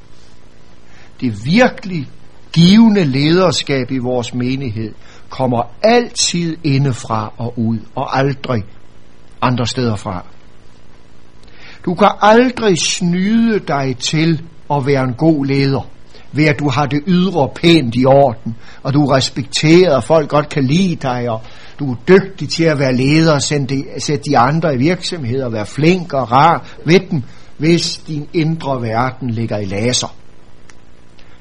Det virkelig givende lederskab i vores menighed kommer altid indefra og ud, og aldrig andre steder fra. Du kan aldrig snyde dig til at være en god leder, ved at du har det ydre pænt i orden, og du er respekteret, og folk godt kan lide dig, og du er dygtig til at være leder og sætte de andre i virksomheder, være flink og rar ved dem, hvis din indre verden ligger i laser.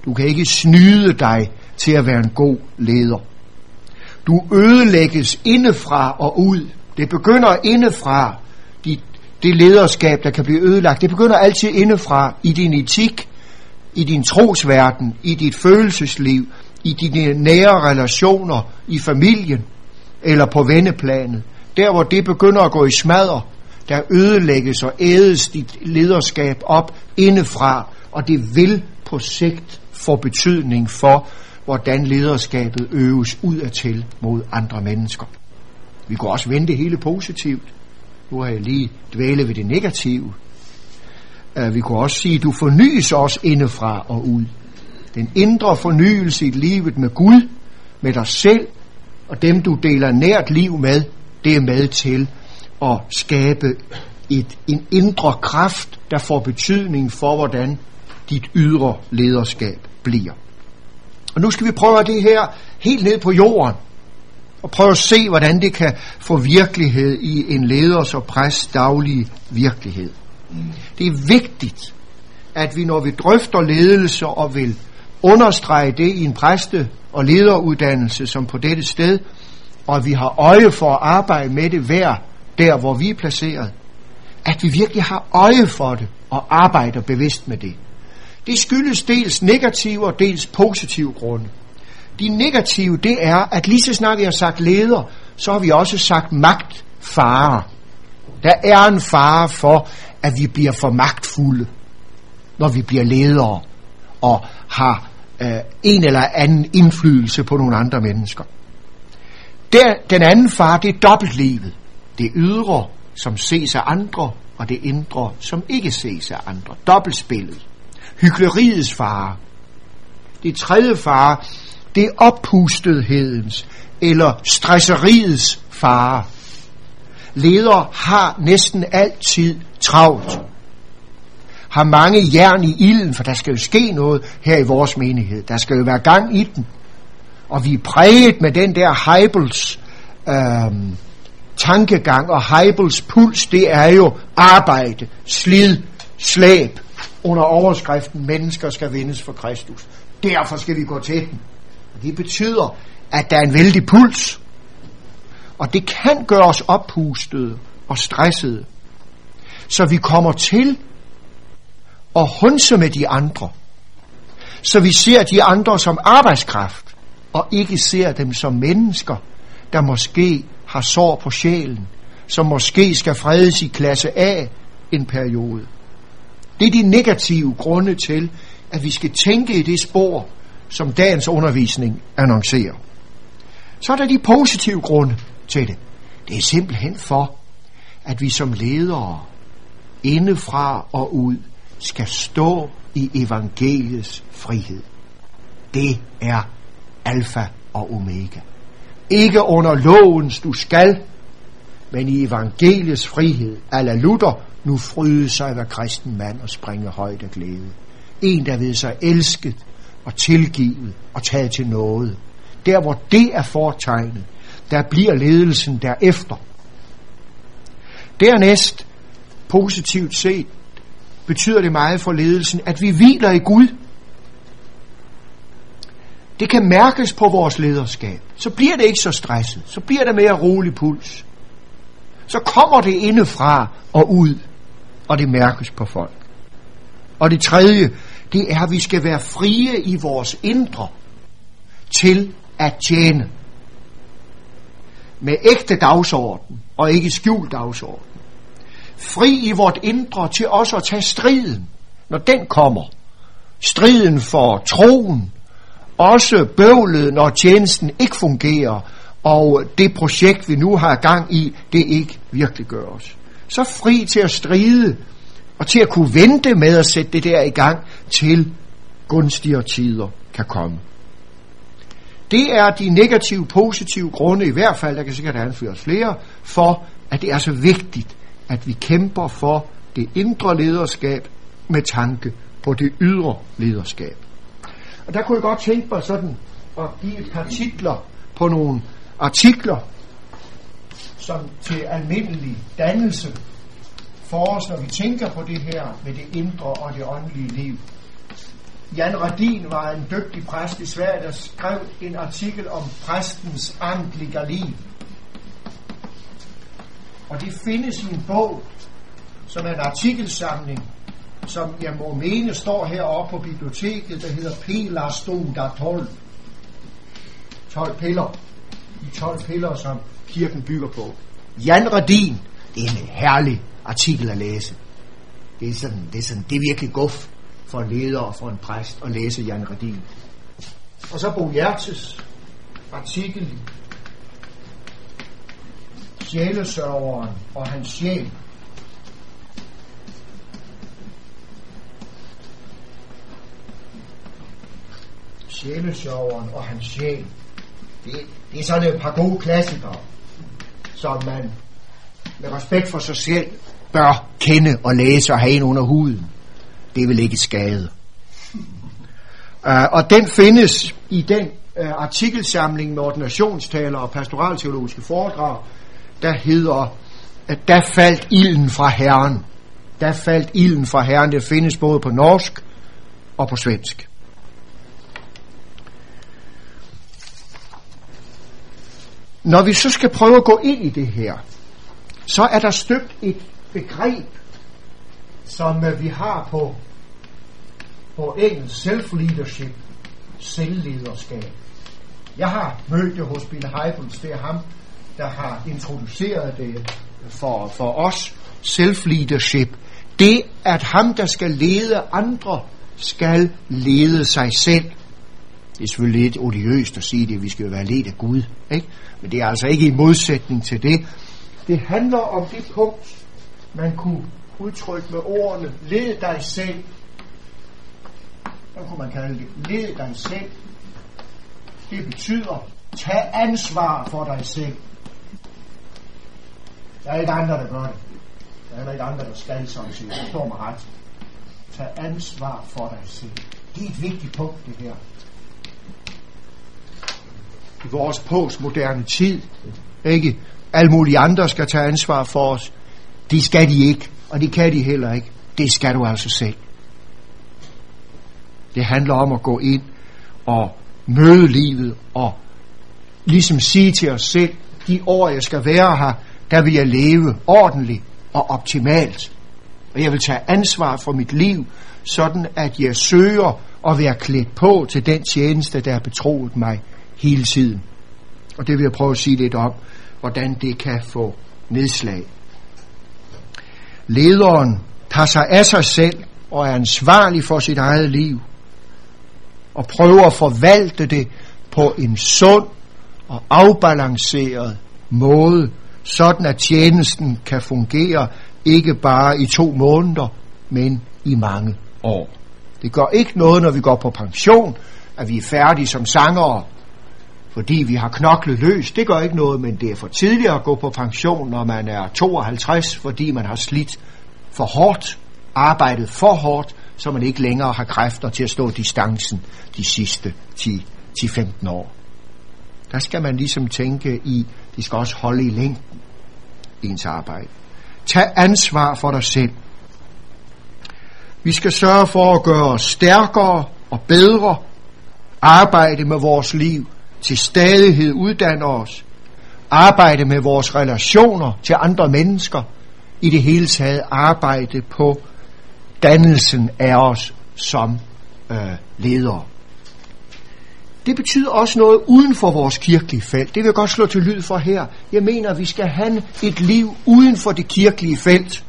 Du kan ikke snyde dig til at være en god leder. Du ødelægges indefra og ud. Det begynder indefra, dit, det lederskab, der kan blive ødelagt. Det begynder altid indefra i din etik, i din trosverden, i dit følelsesliv, i dine nære relationer, i familien eller på venneplanet. Der hvor det begynder at gå i smadre, der ødelægges og ædes dit lederskab op indefra, og det vil på sigt få betydning for, hvordan lederskabet øves udadtil mod andre mennesker. Vi kunne også vente hele positivt. Nu har jeg lige dvælet ved det negative. Øh, vi kunne også sige, at du fornyes os indefra og ud. Den indre fornyelse i livet med Gud, med dig selv og dem, du deler nært liv med, det er med til at skabe et, en indre kraft, der får betydning for, hvordan dit ydre lederskab bliver. Og nu skal vi prøve det her helt ned på jorden, og prøve at se, hvordan det kan få virkelighed i en leders og præst daglige virkelighed. Det er vigtigt, at vi når vi drøfter ledelse og vil understrege det i en præste- og lederuddannelse som på dette sted, og at vi har øje for at arbejde med det hver der hvor vi er placeret, at vi virkelig har øje for det og arbejder bevidst med det. Det skyldes dels negative og dels positive grunde. De negative, det er, at lige så snart vi har sagt leder, så har vi også sagt magt, fare. Der er en fare for, at vi bliver for magtfulde, når vi bliver ledere og har øh, en eller anden indflydelse på nogle andre mennesker. Der, den anden fare, det er dobbeltlivet. Det ydre, som ses af andre, og det indre, som ikke ses af andre. Dobbeltspillet. Hykleriets fare. Det tredje fare, det er oppustethedens eller stresseriets fare. Ledere har næsten altid travlt. Har mange jern i ilden, for der skal jo ske noget her i vores menighed. Der skal jo være gang i den. Og vi er præget med den der Heibels øh, tankegang og Heibels puls, det er jo arbejde, slid, slæb under overskriften, mennesker skal vindes for Kristus. Derfor skal vi gå til den. Og det betyder, at der er en vældig puls. Og det kan gøre os oppustede og stressede. Så vi kommer til at hunse med de andre. så vi ser de andre som arbejdskraft, og ikke ser dem som mennesker, der måske har sår på sjælen, som måske skal fredes i klasse A en periode. Det er de negative grunde til, at vi skal tænke i det spor, som dagens undervisning annoncerer. Så er der de positive grunde til det. Det er simpelthen for, at vi som ledere indefra og ud skal stå i evangeliets frihed. Det er alfa og omega. Ikke under lovens du skal, men i evangeliets frihed, ala Luther, nu fryde sig ved kristen mand og springe højt af glæde. En, der ved sig elsket og tilgivet og taget til noget. Der, hvor det er fortegnet, der bliver ledelsen derefter. Dernæst, positivt set, betyder det meget for ledelsen, at vi hviler i Gud. Det kan mærkes på vores lederskab. Så bliver det ikke så stresset. Så bliver det mere rolig puls. Så kommer det indefra og ud, og det mærkes på folk. Og det tredje, det er, at vi skal være frie i vores indre til at tjene. Med ægte dagsorden og ikke skjult dagsorden. Fri i vort indre til også at tage striden, når den kommer. Striden for troen, også bøvlet, når tjenesten ikke fungerer, og det projekt, vi nu har gang i, det ikke virkelig gør os. Så fri til at stride, og til at kunne vente med at sætte det der i gang, til gunstigere tider kan komme. Det er de negative, positive grunde i hvert fald, der kan sikkert anføres flere, for at det er så vigtigt, at vi kæmper for det indre lederskab med tanke på det ydre lederskab. Og der kunne jeg godt tænke mig sådan at give et par titler på nogle artikler, som til almindelig dannelse for os, når vi tænker på det her med det indre og det åndelige liv. Jan Radin var en dygtig præst i Sverige, der skrev en artikel om præstens andlige liv. Og det findes i en bog, som er en artikelsamling, som jeg må mene står heroppe på biblioteket, der hedder Pila der 12. 12 piller. De 12 piller, som kirken bygger på. Jan Radin, det er en herlig artikel at læse. Det er, sådan, det er, sådan, det er virkelig guf for en leder og for en præst at læse Jan Radin. Og så Bo Hjertes artikel Sjælesørgeren og hans sjæl. Sjælesørgeren og hans sjæl. Det, det er sådan et par gode klassikere, som man med respekt for sig selv bør kende og læse og have ind under huden. Det vil ikke skade. Uh, og den findes i den uh, artikelsamling med ordinationstaler og pastoralteologiske foredrag, der hedder, at der faldt ilden fra Herren. Der faldt ilden fra Herren. Det findes både på norsk og på svensk. Når vi så skal prøve at gå ind i det her, så er der støbt et begreb, som øh, vi har på, på engelsk self-leadership, selvlederskab. Jeg har mødt det hos Bill Hybels, det er ham, der har introduceret det for, for os, self-leadership. Det, at ham, der skal lede andre, skal lede sig selv. Det er selvfølgelig lidt odiøst at sige det, vi skal jo være ledt af Gud. Ikke? Men det er altså ikke i modsætning til det. Det handler om det punkt, man kunne udtrykke med ordene, led dig selv. Hvad kunne man kalde det? Led dig selv. Det betyder, tag ansvar for dig selv. Der er ikke andre, der gør det. Der er heller ikke andre, der skal som siger. Det står mig ret. Tag ansvar for dig selv. Det er et vigtigt punkt, det her. I vores postmoderne tid, ikke? Alle mulige andre skal tage ansvar for os. Det skal de ikke, og det kan de heller ikke. Det skal du altså selv. Det handler om at gå ind og møde livet og ligesom sige til os selv, de år jeg skal være her, der vil jeg leve ordentligt og optimalt. Og jeg vil tage ansvar for mit liv, sådan at jeg søger og være klædt på til den tjeneste, der er betroet mig hele tiden. Og det vil jeg prøve at sige lidt om, hvordan det kan få nedslag. Lederen tager sig af sig selv og er ansvarlig for sit eget liv og prøver at forvalte det på en sund og afbalanceret måde, sådan at tjenesten kan fungere ikke bare i to måneder, men i mange år. Det gør ikke noget, når vi går på pension, at vi er færdige som sangere, fordi vi har knoklet løs. Det gør ikke noget, men det er for tidligt at gå på pension, når man er 52, fordi man har slidt for hårdt, arbejdet for hårdt, så man ikke længere har kræfter til at stå distancen de sidste 10-15 år. Der skal man ligesom tænke i, de skal også holde i længden ens arbejde. Tag ansvar for dig selv. Vi skal sørge for at gøre os stærkere og bedre, arbejde med vores liv, til stadighed uddanne os, arbejde med vores relationer til andre mennesker, i det hele taget arbejde på dannelsen af os som øh, ledere. Det betyder også noget uden for vores kirkelige felt. Det vil jeg godt slå til lyd for her. Jeg mener, at vi skal have et liv uden for det kirkelige felt.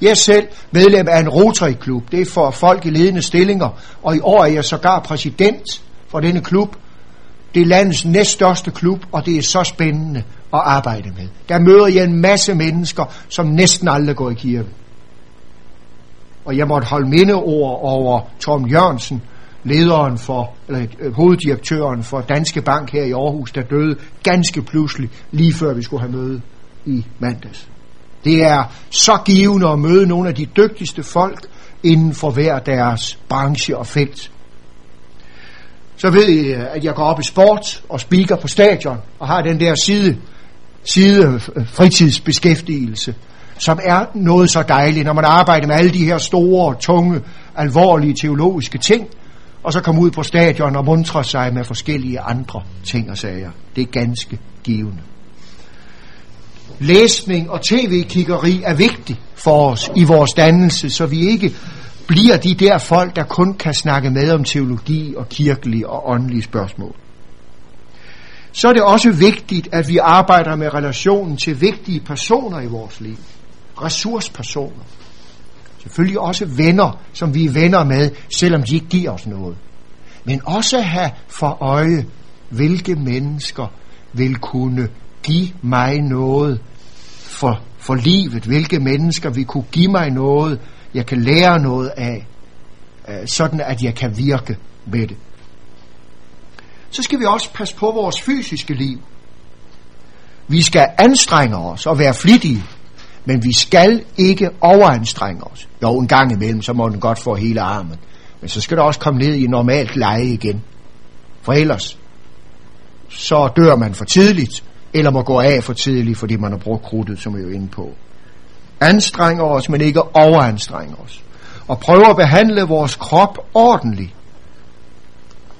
Jeg er selv medlem af en Rotary-klub. Det er for folk i ledende stillinger. Og i år er jeg sågar præsident for denne klub. Det er landets næststørste klub, og det er så spændende at arbejde med. Der møder jeg en masse mennesker, som næsten aldrig går i kirke. Og jeg måtte holde mindeord over Tom Jørgensen, lederen for, eller øh, hoveddirektøren for Danske Bank her i Aarhus, der døde ganske pludselig, lige før vi skulle have møde i mandags. Det er så givende at møde nogle af de dygtigste folk inden for hver deres branche og felt. Så ved I, øh, at jeg går op i sport og speaker på stadion og har den der side, side øh, fritidsbeskæftigelse, som er noget så dejligt, når man arbejder med alle de her store, tunge, alvorlige teologiske ting, og så komme ud på stadion og muntre sig med forskellige andre ting og sager. Det er ganske givende. Læsning og tv-kiggeri er vigtigt for os i vores dannelse, så vi ikke bliver de der folk, der kun kan snakke med om teologi og kirkelige og åndelige spørgsmål. Så er det også vigtigt, at vi arbejder med relationen til vigtige personer i vores liv. Ressourcepersoner. Selvfølgelig også venner, som vi er venner med, selvom de ikke giver os noget. Men også have for øje, hvilke mennesker vil kunne give mig noget for, for livet. Hvilke mennesker vil kunne give mig noget, jeg kan lære noget af, øh, sådan at jeg kan virke med det. Så skal vi også passe på vores fysiske liv. Vi skal anstrenge os og være flittige, men vi skal ikke overanstrenge os. Jo, en gang imellem, så må den godt få hele armen. Men så skal det også komme ned i normalt leje igen. For ellers, så dør man for tidligt, eller må gå af for tidligt, fordi man har brugt krudtet, som vi er jo inde på. Anstrenger os, men ikke overanstrenger os. Og prøver at behandle vores krop ordentligt.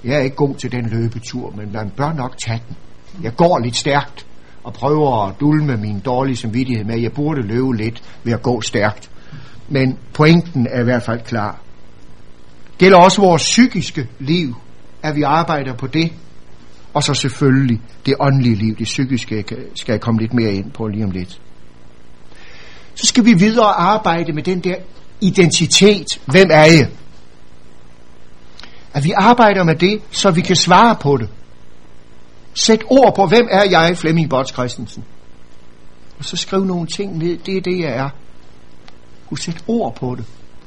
Jeg er ikke god til den løbetur, men man bør nok tage den. Jeg går lidt stærkt og prøver at dulme min dårlige samvittighed med, at jeg burde løbe lidt ved at gå stærkt. Men pointen er i hvert fald klar. Gælder også vores psykiske liv, at vi arbejder på det. Og så selvfølgelig det åndelige liv, det psykiske, skal jeg komme lidt mere ind på lige om lidt. Så skal vi videre arbejde med den der identitet. Hvem er jeg? At vi arbejder med det, så vi kan svare på det. Sæt ord på, hvem er jeg, Flemming Bots Christensen? Og så skriv nogle ting ned. Det er det, jeg er. Og sæt ord på det.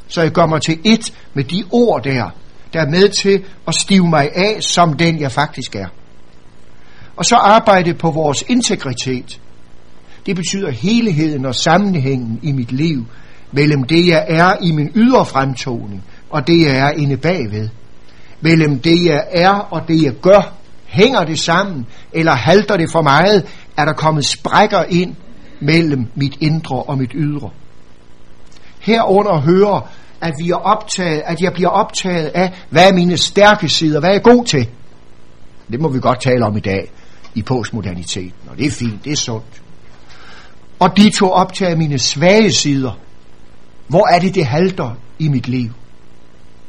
Så jeg gør mig til et med de ord der, der er med til at stive mig af som den, jeg faktisk er. Og så arbejde på vores integritet. Det betyder helheden og sammenhængen i mit liv mellem det, jeg er i min ydre fremtoning, og det, jeg er inde bagved. Mellem det, jeg er og det, jeg gør. Hænger det sammen, eller halter det for meget? Er der kommet sprækker ind mellem mit indre og mit ydre? Herunder hører, at vi er optaget, at jeg bliver optaget af, hvad er mine stærke sider, hvad er jeg god til? Det må vi godt tale om i dag i postmoderniteten, og det er fint, det er sundt. Og de to optage mine svage sider. Hvor er det, det halter i mit liv?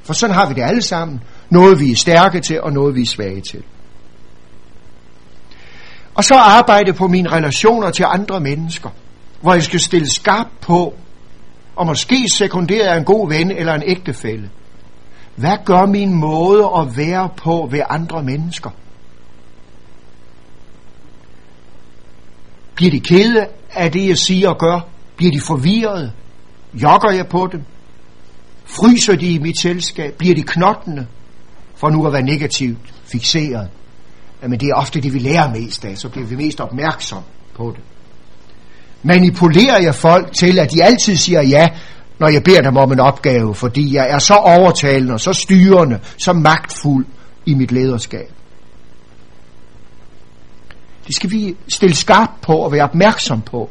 For sådan har vi det alle sammen. Noget vi er stærke til, og noget vi er svage til. Og så arbejde på mine relationer til andre mennesker, hvor jeg skal stille skarp på, og måske sekundere af en god ven eller en ægtefælle. Hvad gør min måde at være på ved andre mennesker? Bliver de kede af det, jeg siger og gør? Bliver de forvirrede? Jokker jeg på dem? Fryser de i mit selskab? Bliver de knottende? For nu at være negativt fixeret. Jamen det er ofte det, vi lærer mest af, så bliver vi mest opmærksom på det. Manipulerer jeg folk til, at de altid siger ja, når jeg beder dem om en opgave, fordi jeg er så overtalende, så styrende, så magtfuld i mit lederskab. Det skal vi stille skarp på og være opmærksom på.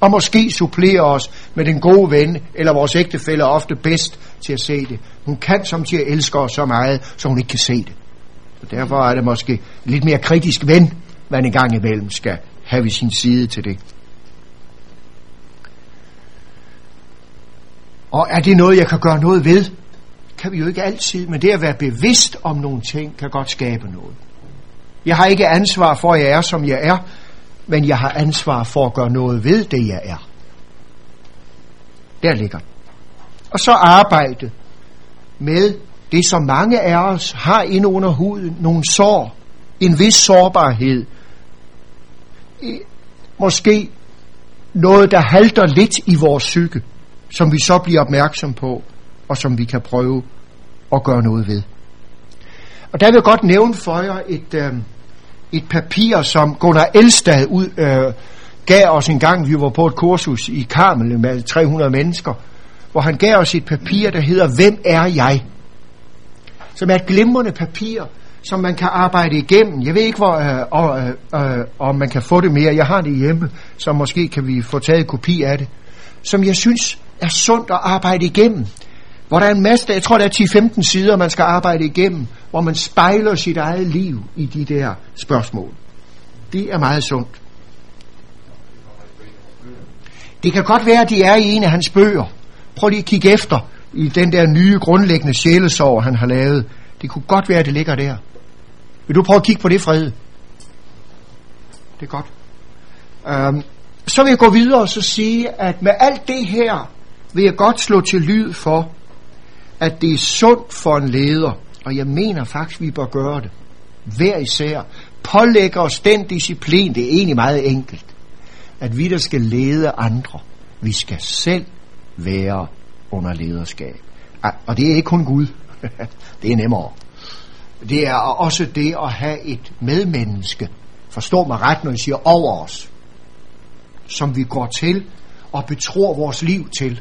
Og måske supplere os med den gode ven, eller vores ægtefælle er ofte bedst til at se det. Hun kan som til at elske os så meget, så hun ikke kan se det. Og derfor er det måske lidt mere kritisk ven, man en gang imellem skal have ved sin side til det. Og er det noget, jeg kan gøre noget ved? Kan vi jo ikke altid, men det at være bevidst om nogle ting, kan godt skabe noget. Jeg har ikke ansvar for, at jeg er, som jeg er, men jeg har ansvar for at gøre noget ved det, jeg er. Der ligger Og så arbejde med det, som mange af os har inde under huden, nogle sår, en vis sårbarhed, måske noget, der halter lidt i vores psyke, som vi så bliver opmærksom på, og som vi kan prøve at gøre noget ved. Og der vil jeg godt nævne for jer et, øh, et papir, som Gunnar Elstad ud, øh, gav os en gang, vi var på et kursus i Karmel med 300 mennesker, hvor han gav os et papir, der hedder Hvem er jeg? Som er et glimrende papir, som man kan arbejde igennem. Jeg ved ikke, hvor, øh, øh, øh, om man kan få det mere. Jeg har det hjemme, så måske kan vi få taget kopi af det. Som jeg synes er sundt at arbejde igennem. Hvor der er en masse, jeg tror der er 10-15 sider, man skal arbejde igennem, hvor man spejler sit eget liv i de der spørgsmål. Det er meget sundt. Det kan godt være, at de er i en af hans bøger. Prøv lige at kigge efter i den der nye grundlæggende sjælesorg, han har lavet. Det kunne godt være, at det ligger der. Vil du prøve at kigge på det, Fred? Det er godt. Um, så vil jeg gå videre og så sige, at med alt det her, vil jeg godt slå til lyd for, at det er sundt for en leder, og jeg mener faktisk, vi bør gøre det, hver især, pålægger os den disciplin, det er egentlig meget enkelt, at vi der skal lede andre, vi skal selv være under lederskab. Og det er ikke kun Gud, det er nemmere. Det er også det at have et medmenneske, forstå mig ret, når jeg siger over os, som vi går til og betror vores liv til.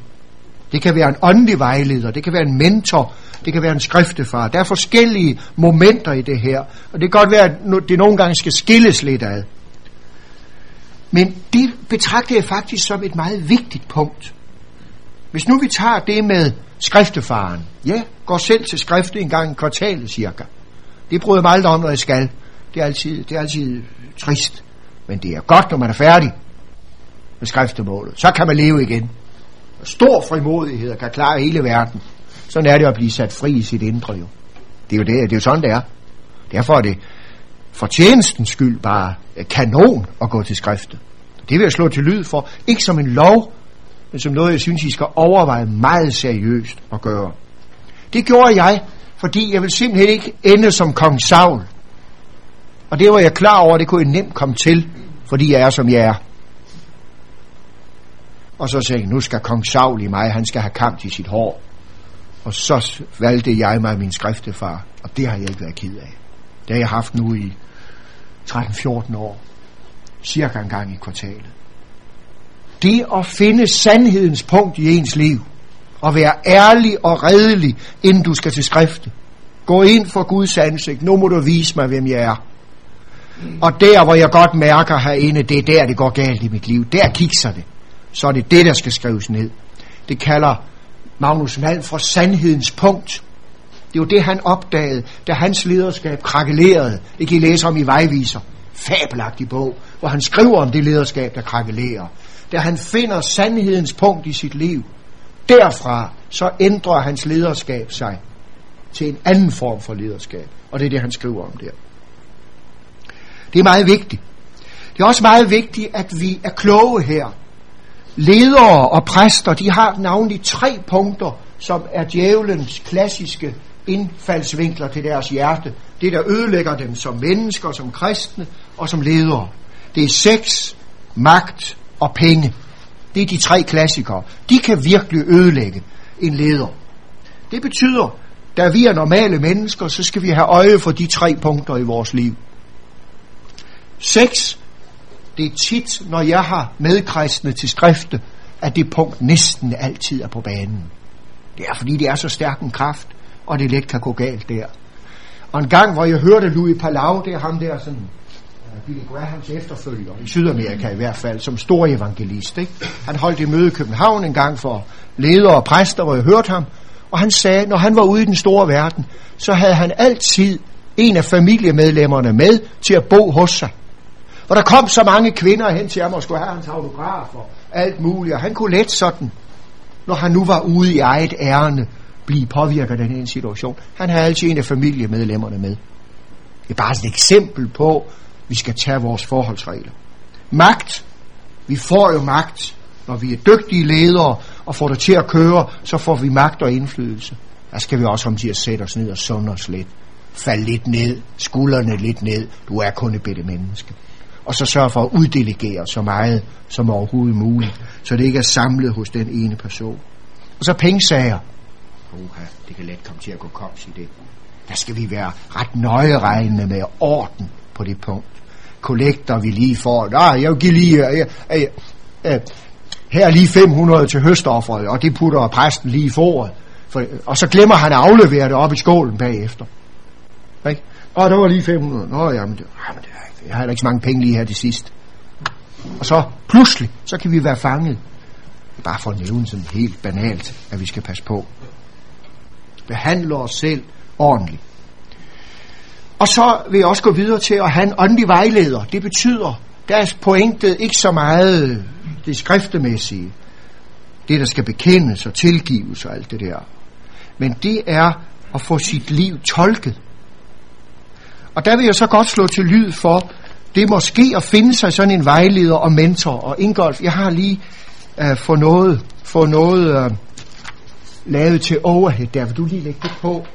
Det kan være en åndelig vejleder, det kan være en mentor, det kan være en skriftefar. Der er forskellige momenter i det her, og det kan godt være, at det nogle gange skal skilles lidt ad. Men det betragter jeg faktisk som et meget vigtigt punkt. Hvis nu vi tager det med skriftefaren. Ja, går selv til skrifte en gang i kvartalet cirka. Det bryder mig aldrig om, når jeg skal. Det er altid, det er altid trist. Men det er godt, når man er færdig med skriftemålet. Så kan man leve igen stor frimodighed og kan klare hele verden. Sådan er det at blive sat fri i sit indre jo. Det er jo, det, det er jo sådan, det er. Derfor er det for tjenestens skyld bare øh, kanon at gå til skriftet. Det vil jeg slå til lyd for. Ikke som en lov, men som noget, jeg synes, I skal overveje meget seriøst at gøre. Det gjorde jeg, fordi jeg vil simpelthen ikke ende som kong Saul. Og det var jeg klar over, det kunne jeg nemt komme til, fordi jeg er, som jeg er. Og så sagde jeg, nu skal kong Saul i mig, han skal have kamp i sit hår. Og så valgte jeg mig min skriftefar, og det har jeg ikke været ked af. Det har jeg haft nu i 13-14 år. Cirka en gang i kvartalet. Det at finde sandhedens punkt i ens liv, og være ærlig og redelig, inden du skal til skrifte. Gå ind for Guds ansigt. Nu må du vise mig, hvem jeg er. Og der, hvor jeg godt mærker herinde, det er der, det går galt i mit liv. Der kikser det så er det det, der skal skrives ned. Det kalder Magnus Malm for sandhedens punkt. Det er jo det, han opdagede, da hans lederskab krakelerede. Det kan I læse om i Vejviser. Fabelagtig bog, hvor han skriver om det lederskab, der krakelerer. Da han finder sandhedens punkt i sit liv, derfra så ændrer hans lederskab sig. til en anden form for lederskab. Og det er det, han skriver om der. Det er meget vigtigt. Det er også meget vigtigt, at vi er kloge her. Ledere og præster, de har navnlig tre punkter, som er djævelens klassiske indfaldsvinkler til deres hjerte. Det, der ødelægger dem som mennesker, som kristne og som ledere. Det er sex, magt og penge. Det er de tre klassikere. De kan virkelig ødelægge en leder. Det betyder, da vi er normale mennesker, så skal vi have øje for de tre punkter i vores liv. Sex, det er tit, når jeg har medkristne til skrifte, at det punkt næsten altid er på banen. Det er fordi, det er så stærk en kraft, og det let kan gå galt der. Og en gang, hvor jeg hørte Louis Palau, det er ham der sådan, øh, Billy Grahams efterfølger, i Sydamerika i hvert fald, som stor evangelist. Ikke? Han holdt et møde i København en gang for ledere og præster, hvor jeg hørte ham, og han sagde, når han var ude i den store verden, så havde han altid en af familiemedlemmerne med til at bo hos sig. Og der kom så mange kvinder hen til ham og skulle have hans autograf og alt muligt, og han kunne let sådan, når han nu var ude i eget ærne, blive påvirket af den her situation. Han havde altid en af familiemedlemmerne med. Det er bare et eksempel på, at vi skal tage vores forholdsregler. Magt. Vi får jo magt. Når vi er dygtige ledere og får det til at køre, så får vi magt og indflydelse. Der skal vi også om til at sætte os ned og sunde os lidt. Fald lidt ned, skuldrene lidt ned. Du er kun et bitte menneske. Og så sørge for at uddelegere så meget som overhovedet muligt, så det ikke er samlet hos den ene person. Og så pengesager. Oha, det kan let komme til at gå kops i det. Der skal vi være ret nøje regnende med orden på det punkt. Kollekter vi lige får. Nej, jeg vil give lige... Jeg, jeg, jeg, her er lige 500 til høstofferet, og det putter præsten lige i foråret. For, og så glemmer han at aflevere det op i skålen bagefter. Ikke? Og der var lige 500. Nå, jamen, det, jamen det jeg har ikke så mange penge lige her til sidst. Og så pludselig, så kan vi være fanget. Bare for at nævne sådan helt banalt, at vi skal passe på. Behandle os selv ordentligt. Og så vil jeg også gå videre til at have en åndelig vejleder. Det betyder, deres pointet ikke så meget det skriftemæssige, det der skal bekendes og tilgives og alt det der. Men det er at få sit liv tolket. Og der vil jeg så godt slå til lyd for, det måske at finde sig sådan en vejleder og mentor. Og Ingolf, jeg har lige øh, få noget, få noget øh, lavet til overhead der. Vil du lige lægge det på?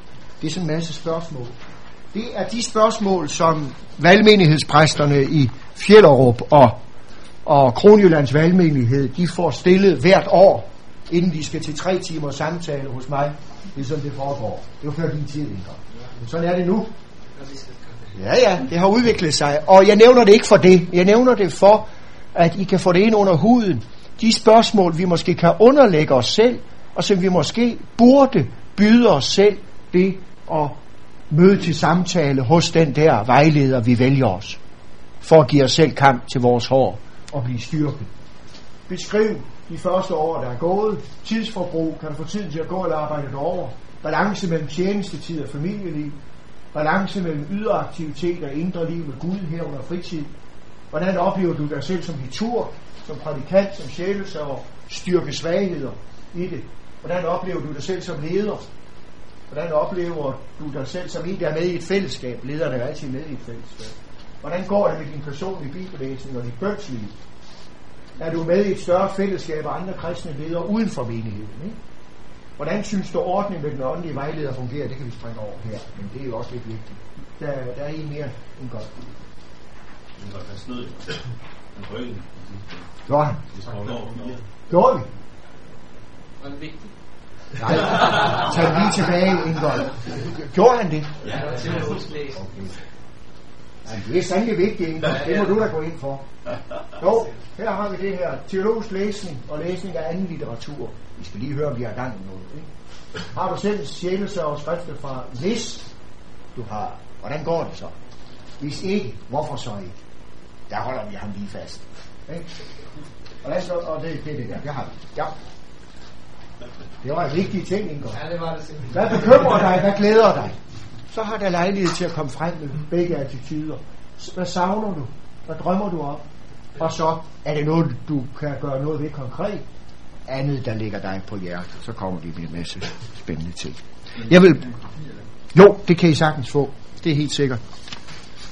Det er sådan en masse spørgsmål. Det er de spørgsmål, som valgmenighedspræsterne i Fjellerup og, og Kronjyllands valgmenighed, de får stillet hvert år, inden de skal til tre timer samtale hos mig. Det er sådan, det foregår. Det var før din tid, Ingolf. Men sådan er det nu. Ja, ja, det har udviklet sig. Og jeg nævner det ikke for det. Jeg nævner det for, at I kan få det ind under huden. De spørgsmål, vi måske kan underlægge os selv, og som vi måske burde byde os selv det at møde til samtale hos den der vejleder, vi vælger os, for at give os selv kamp til vores hår og blive styrket. Beskriv de første år, der er gået. Tidsforbrug, kan du få tiden til at gå eller arbejde over. Balance mellem tjenestetid og familieliv. Balance mellem ydre aktivitet og indre liv med Gud herunder fritid. Hvordan oplever du dig selv som litur, som prædikant, som sjælesøver, styrke svagheder i det? Hvordan oplever du dig selv som leder? Hvordan oplever du dig selv som en, der er med i et fællesskab? Lederne er altid med i et fællesskab. Hvordan går det med din personlige bibellæsning og dit bønsliv? Er du med i et større fællesskab af andre kristne ledere uden for menigheden? Ikke? Hvordan synes du ordningen med den åndelige vejleder fungerer? Det kan vi springe over her, men det er jo også lidt vigtigt. Der, der er en mere end godt. Men der kan snød. Men ryggen. Gjorde han? Gjorde vi? Var det vigtigt? Nej, tag den lige tilbage, Ingolf. Gjorde han det? Ja, det var læs. Ja, det er sandelig vigtigt, Ingolf. Det må du da gå ind for. Jo, her har vi det her. Teologisk læsning og læsning af anden litteratur. Vi skal lige høre, om vi har gang i noget. Ikke? Har du selv sjælelse og skrifter fra hvis du har? Hvordan går det så? Hvis ikke, hvorfor så ikke? Der holder vi ham lige fast. Ikke? Og, lad os, og det, det er det der. Det har vi. Ja. Det var en vigtig ting, Ingolf. Ja, det var det simpelthen. Hvad bekymrer dig? Hvad glæder dig? Så har der lejlighed til at komme frem med begge attityder. Hvad savner du? Hvad drømmer du om? Og så er det noget, du kan gøre noget ved konkret. Andet, der ligger dig på hjertet. Så kommer de med en masse spændende ting. Jeg vil... Jo, det kan I sagtens få. Det er helt sikkert.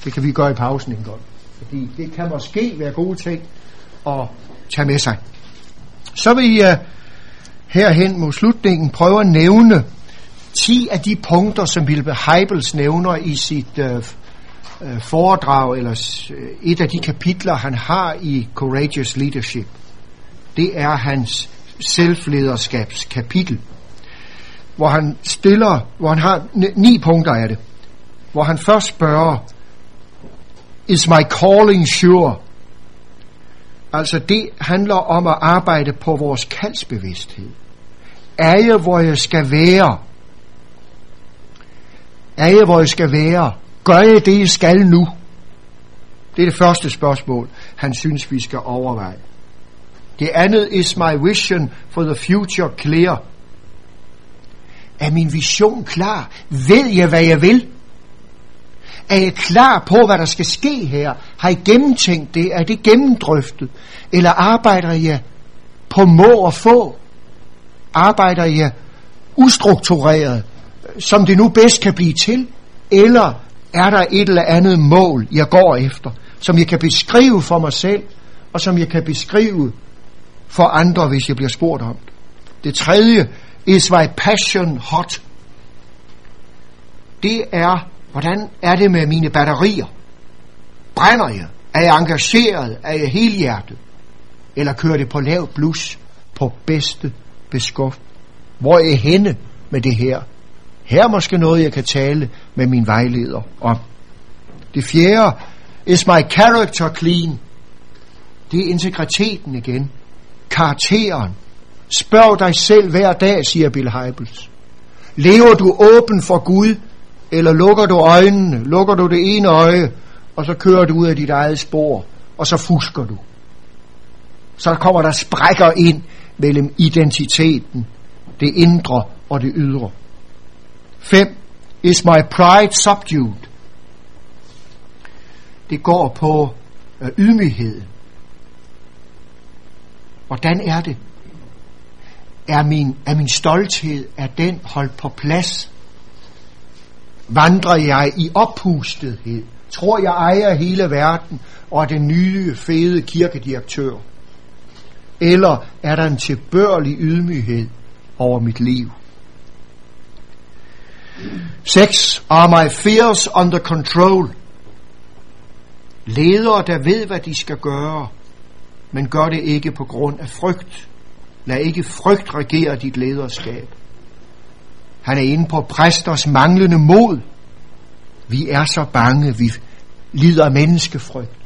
Det kan vi gøre i pausen en gang. Fordi det kan måske være gode ting at tage med sig. Så vil jeg øh, herhen mod slutningen prøve at nævne 10 af de punkter, som Wilbur Heibels nævner i sit øh, øh foredrag, eller øh, et af de kapitler, han har i Courageous Leadership. Det er hans selvlederskabskapitel, hvor han stiller, hvor han har ni punkter af det, hvor han først spørger, is my calling sure? Altså det handler om at arbejde på vores kaldsbevidsthed. Er jeg, hvor jeg skal være? Er jeg, hvor jeg skal være? Gør jeg det, jeg skal nu? Det er det første spørgsmål, han synes, vi skal overveje. Det andet is my vision for the future clear. Er min vision klar? Ved jeg, hvad jeg vil? Er jeg klar på, hvad der skal ske her? Har I gennemtænkt det? Er det gennemdrøftet? Eller arbejder jeg på må og få? Arbejder jeg ustruktureret, som det nu bedst kan blive til? Eller er der et eller andet mål, jeg går efter, som jeg kan beskrive for mig selv, og som jeg kan beskrive for andre, hvis jeg bliver spurgt om det. Det tredje, is my passion hot? Det er, hvordan er det med mine batterier? Brænder jeg? Er jeg engageret? Er jeg helhjertet? Eller kører det på lav blus på bedste beskuft? Hvor er jeg henne med det her? Her er måske noget, jeg kan tale med min vejleder om. Det fjerde, is my character clean? Det er integriteten igen. Karakteren. Spørg dig selv hver dag, siger Bill Heibels. Lever du åben for Gud, eller lukker du øjnene, lukker du det ene øje, og så kører du ud af dit eget spor, og så fusker du. Så kommer der sprækker ind mellem identiteten, det indre og det ydre. 5. Is my pride subdued? Det går på øh, ydmyghed. Hvordan er det? Er min, er min stolthed, er den holdt på plads? Vandrer jeg i oppustethed? Tror jeg ejer hele verden og er den nye, fede kirkedirektør? Eller er der en tilbørlig ydmyghed over mit liv? 6. Are my fears under control? Ledere, der ved, hvad de skal gøre, men gør det ikke på grund af frygt. Lad ikke frygt regere dit lederskab. Han er inde på præsters manglende mod. Vi er så bange, vi lider af menneskefrygt.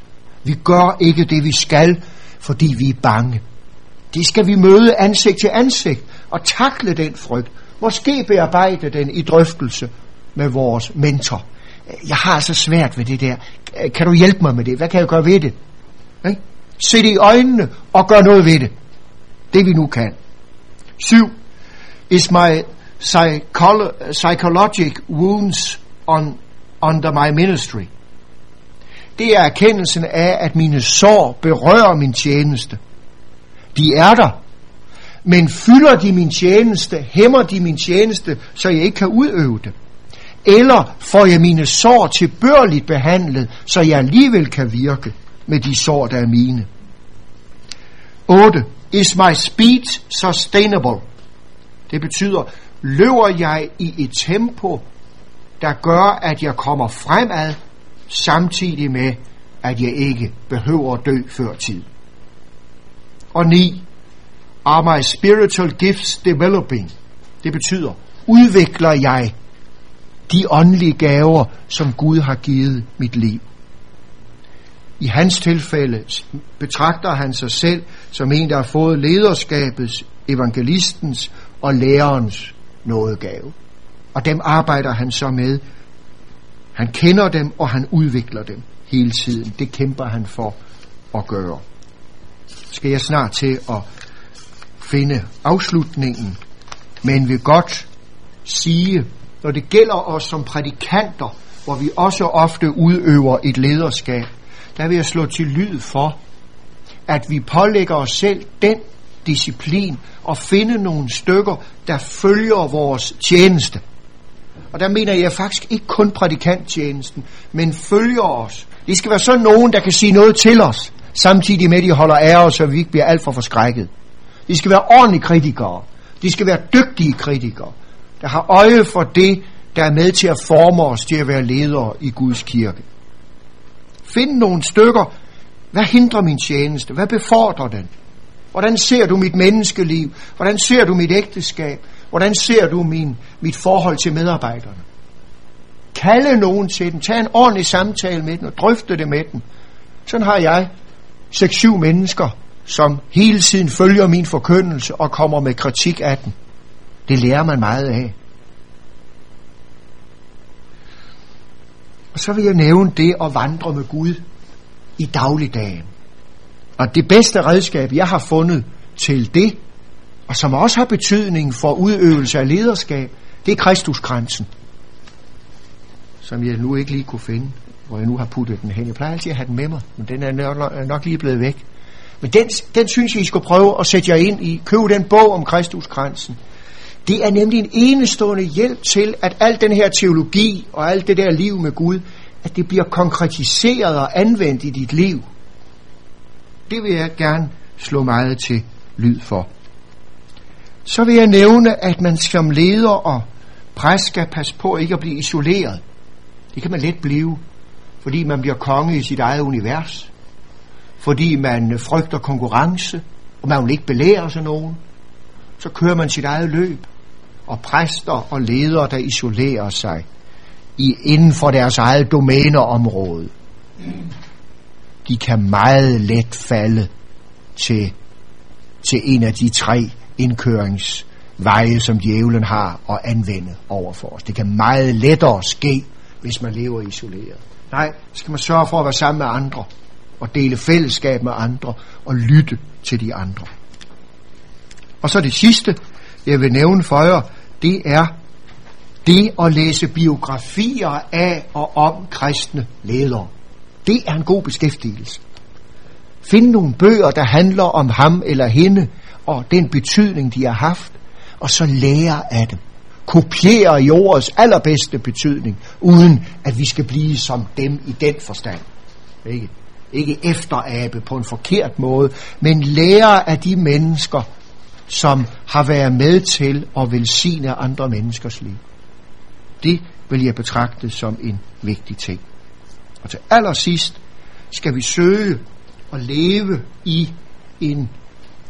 Vi gør ikke det, vi skal, fordi vi er bange. Det skal vi møde ansigt til ansigt og takle den frygt. Måske bearbejde den i drøftelse med vores mentor. Jeg har så svært ved det der. Kan du hjælpe mig med det? Hvad kan jeg gøre ved det? Okay? Se det i øjnene og gør noget ved det. Det vi nu kan. 7. Is my psycholo- psychologic wounds on, under my ministry. Det er erkendelsen af, at mine sår berører min tjeneste. De er der. Men fylder de min tjeneste, hæmmer de min tjeneste, så jeg ikke kan udøve det? Eller får jeg mine sår tilbørligt behandlet, så jeg alligevel kan virke med de sår, der er mine? 8. Is my speed sustainable? Det betyder, løber jeg i et tempo, der gør, at jeg kommer fremad, samtidig med, at jeg ikke behøver at dø før tid. Og 9. Are my spiritual gifts developing? Det betyder, udvikler jeg de åndelige gaver, som Gud har givet mit liv. I hans tilfælde betragter han sig selv som en, der har fået lederskabets, evangelistens og lærerens nådegave. Og dem arbejder han så med. Han kender dem, og han udvikler dem hele tiden. Det kæmper han for at gøre. Skal jeg snart til at finde afslutningen, men vil godt sige, når det gælder os som prædikanter, hvor vi også ofte udøver et lederskab, der vil jeg slå til lyd for, at vi pålægger os selv den disciplin og finde nogle stykker, der følger vores tjeneste. og der mener jeg faktisk ikke kun prædikanttjenesten, men følger os. Det skal være sådan nogen, der kan sige noget til os, samtidig med, at de holder af os, så vi ikke bliver alt for forskrækket. De skal være ordentlige kritikere. De skal være dygtige kritikere, der har øje for det, der er med til at forme os til at være ledere i Guds kirke. Find nogle stykker. Hvad hindrer min tjeneste? Hvad befordrer den? Hvordan ser du mit menneskeliv? Hvordan ser du mit ægteskab? Hvordan ser du min, mit forhold til medarbejderne? Kalde nogen til den. Tag en ordentlig samtale med den og drøfte det med den. Sådan har jeg 6-7 mennesker, som hele tiden følger min forkyndelse og kommer med kritik af den. Det lærer man meget af. Og så vil jeg nævne det at vandre med Gud i dagligdagen. Og det bedste redskab, jeg har fundet til det, og som også har betydning for udøvelse af lederskab, det er Kristuskransen, som jeg nu ikke lige kunne finde, hvor jeg nu har puttet den hen. Jeg plejer altid at have den med mig, men den er nok, nok lige blevet væk. Men den, den synes jeg, I skal prøve at sætte jer ind i. Køb den bog om Kristuskransen. Det er nemlig en enestående hjælp til, at al den her teologi og alt det der liv med Gud, at det bliver konkretiseret og anvendt i dit liv. Det vil jeg gerne slå meget til lyd for. Så vil jeg nævne, at man som leder og præst skal passe på ikke at blive isoleret. Det kan man let blive, fordi man bliver konge i sit eget univers. Fordi man frygter konkurrence, og man vil ikke belære sig nogen. Så kører man sit eget løb. Og præster og ledere, der isolerer sig i, inden for deres eget domæneområde, de kan meget let falde til, til en af de tre indkøringsveje, som djævlen har at anvende over for os. Det kan meget lettere ske, hvis man lever isoleret. Nej, så skal man sørge for at være sammen med andre, og dele fællesskab med andre, og lytte til de andre. Og så det sidste, jeg vil nævne for jer, det er det at læse biografier af og om kristne ledere. Det er en god beskæftigelse. Find nogle bøger, der handler om ham eller hende, og den betydning, de har haft, og så lære af dem. Kopiere i allerbedste betydning, uden at vi skal blive som dem i den forstand. Ikke, ikke efterabe på en forkert måde, men lære af de mennesker, som har været med til at velsigne andre menneskers liv. Det vil jeg betragte som en vigtig ting. Og til allersidst skal vi søge at leve i en,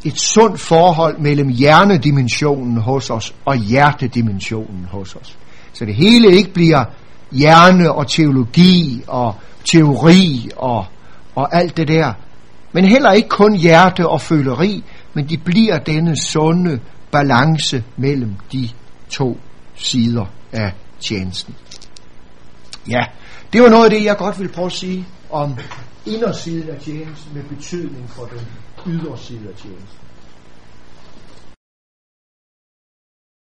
et sundt forhold mellem hjernedimensionen hos os og hjertedimensionen hos os. Så det hele ikke bliver hjerne og teologi og teori og, og alt det der. Men heller ikke kun hjerte og føleri, men de bliver denne sunde balance mellem de to sider af tjenesten. Ja, det var noget af det, jeg godt vil prøve at sige om indersiden af tjenesten med betydning for den yderside af tjenesten.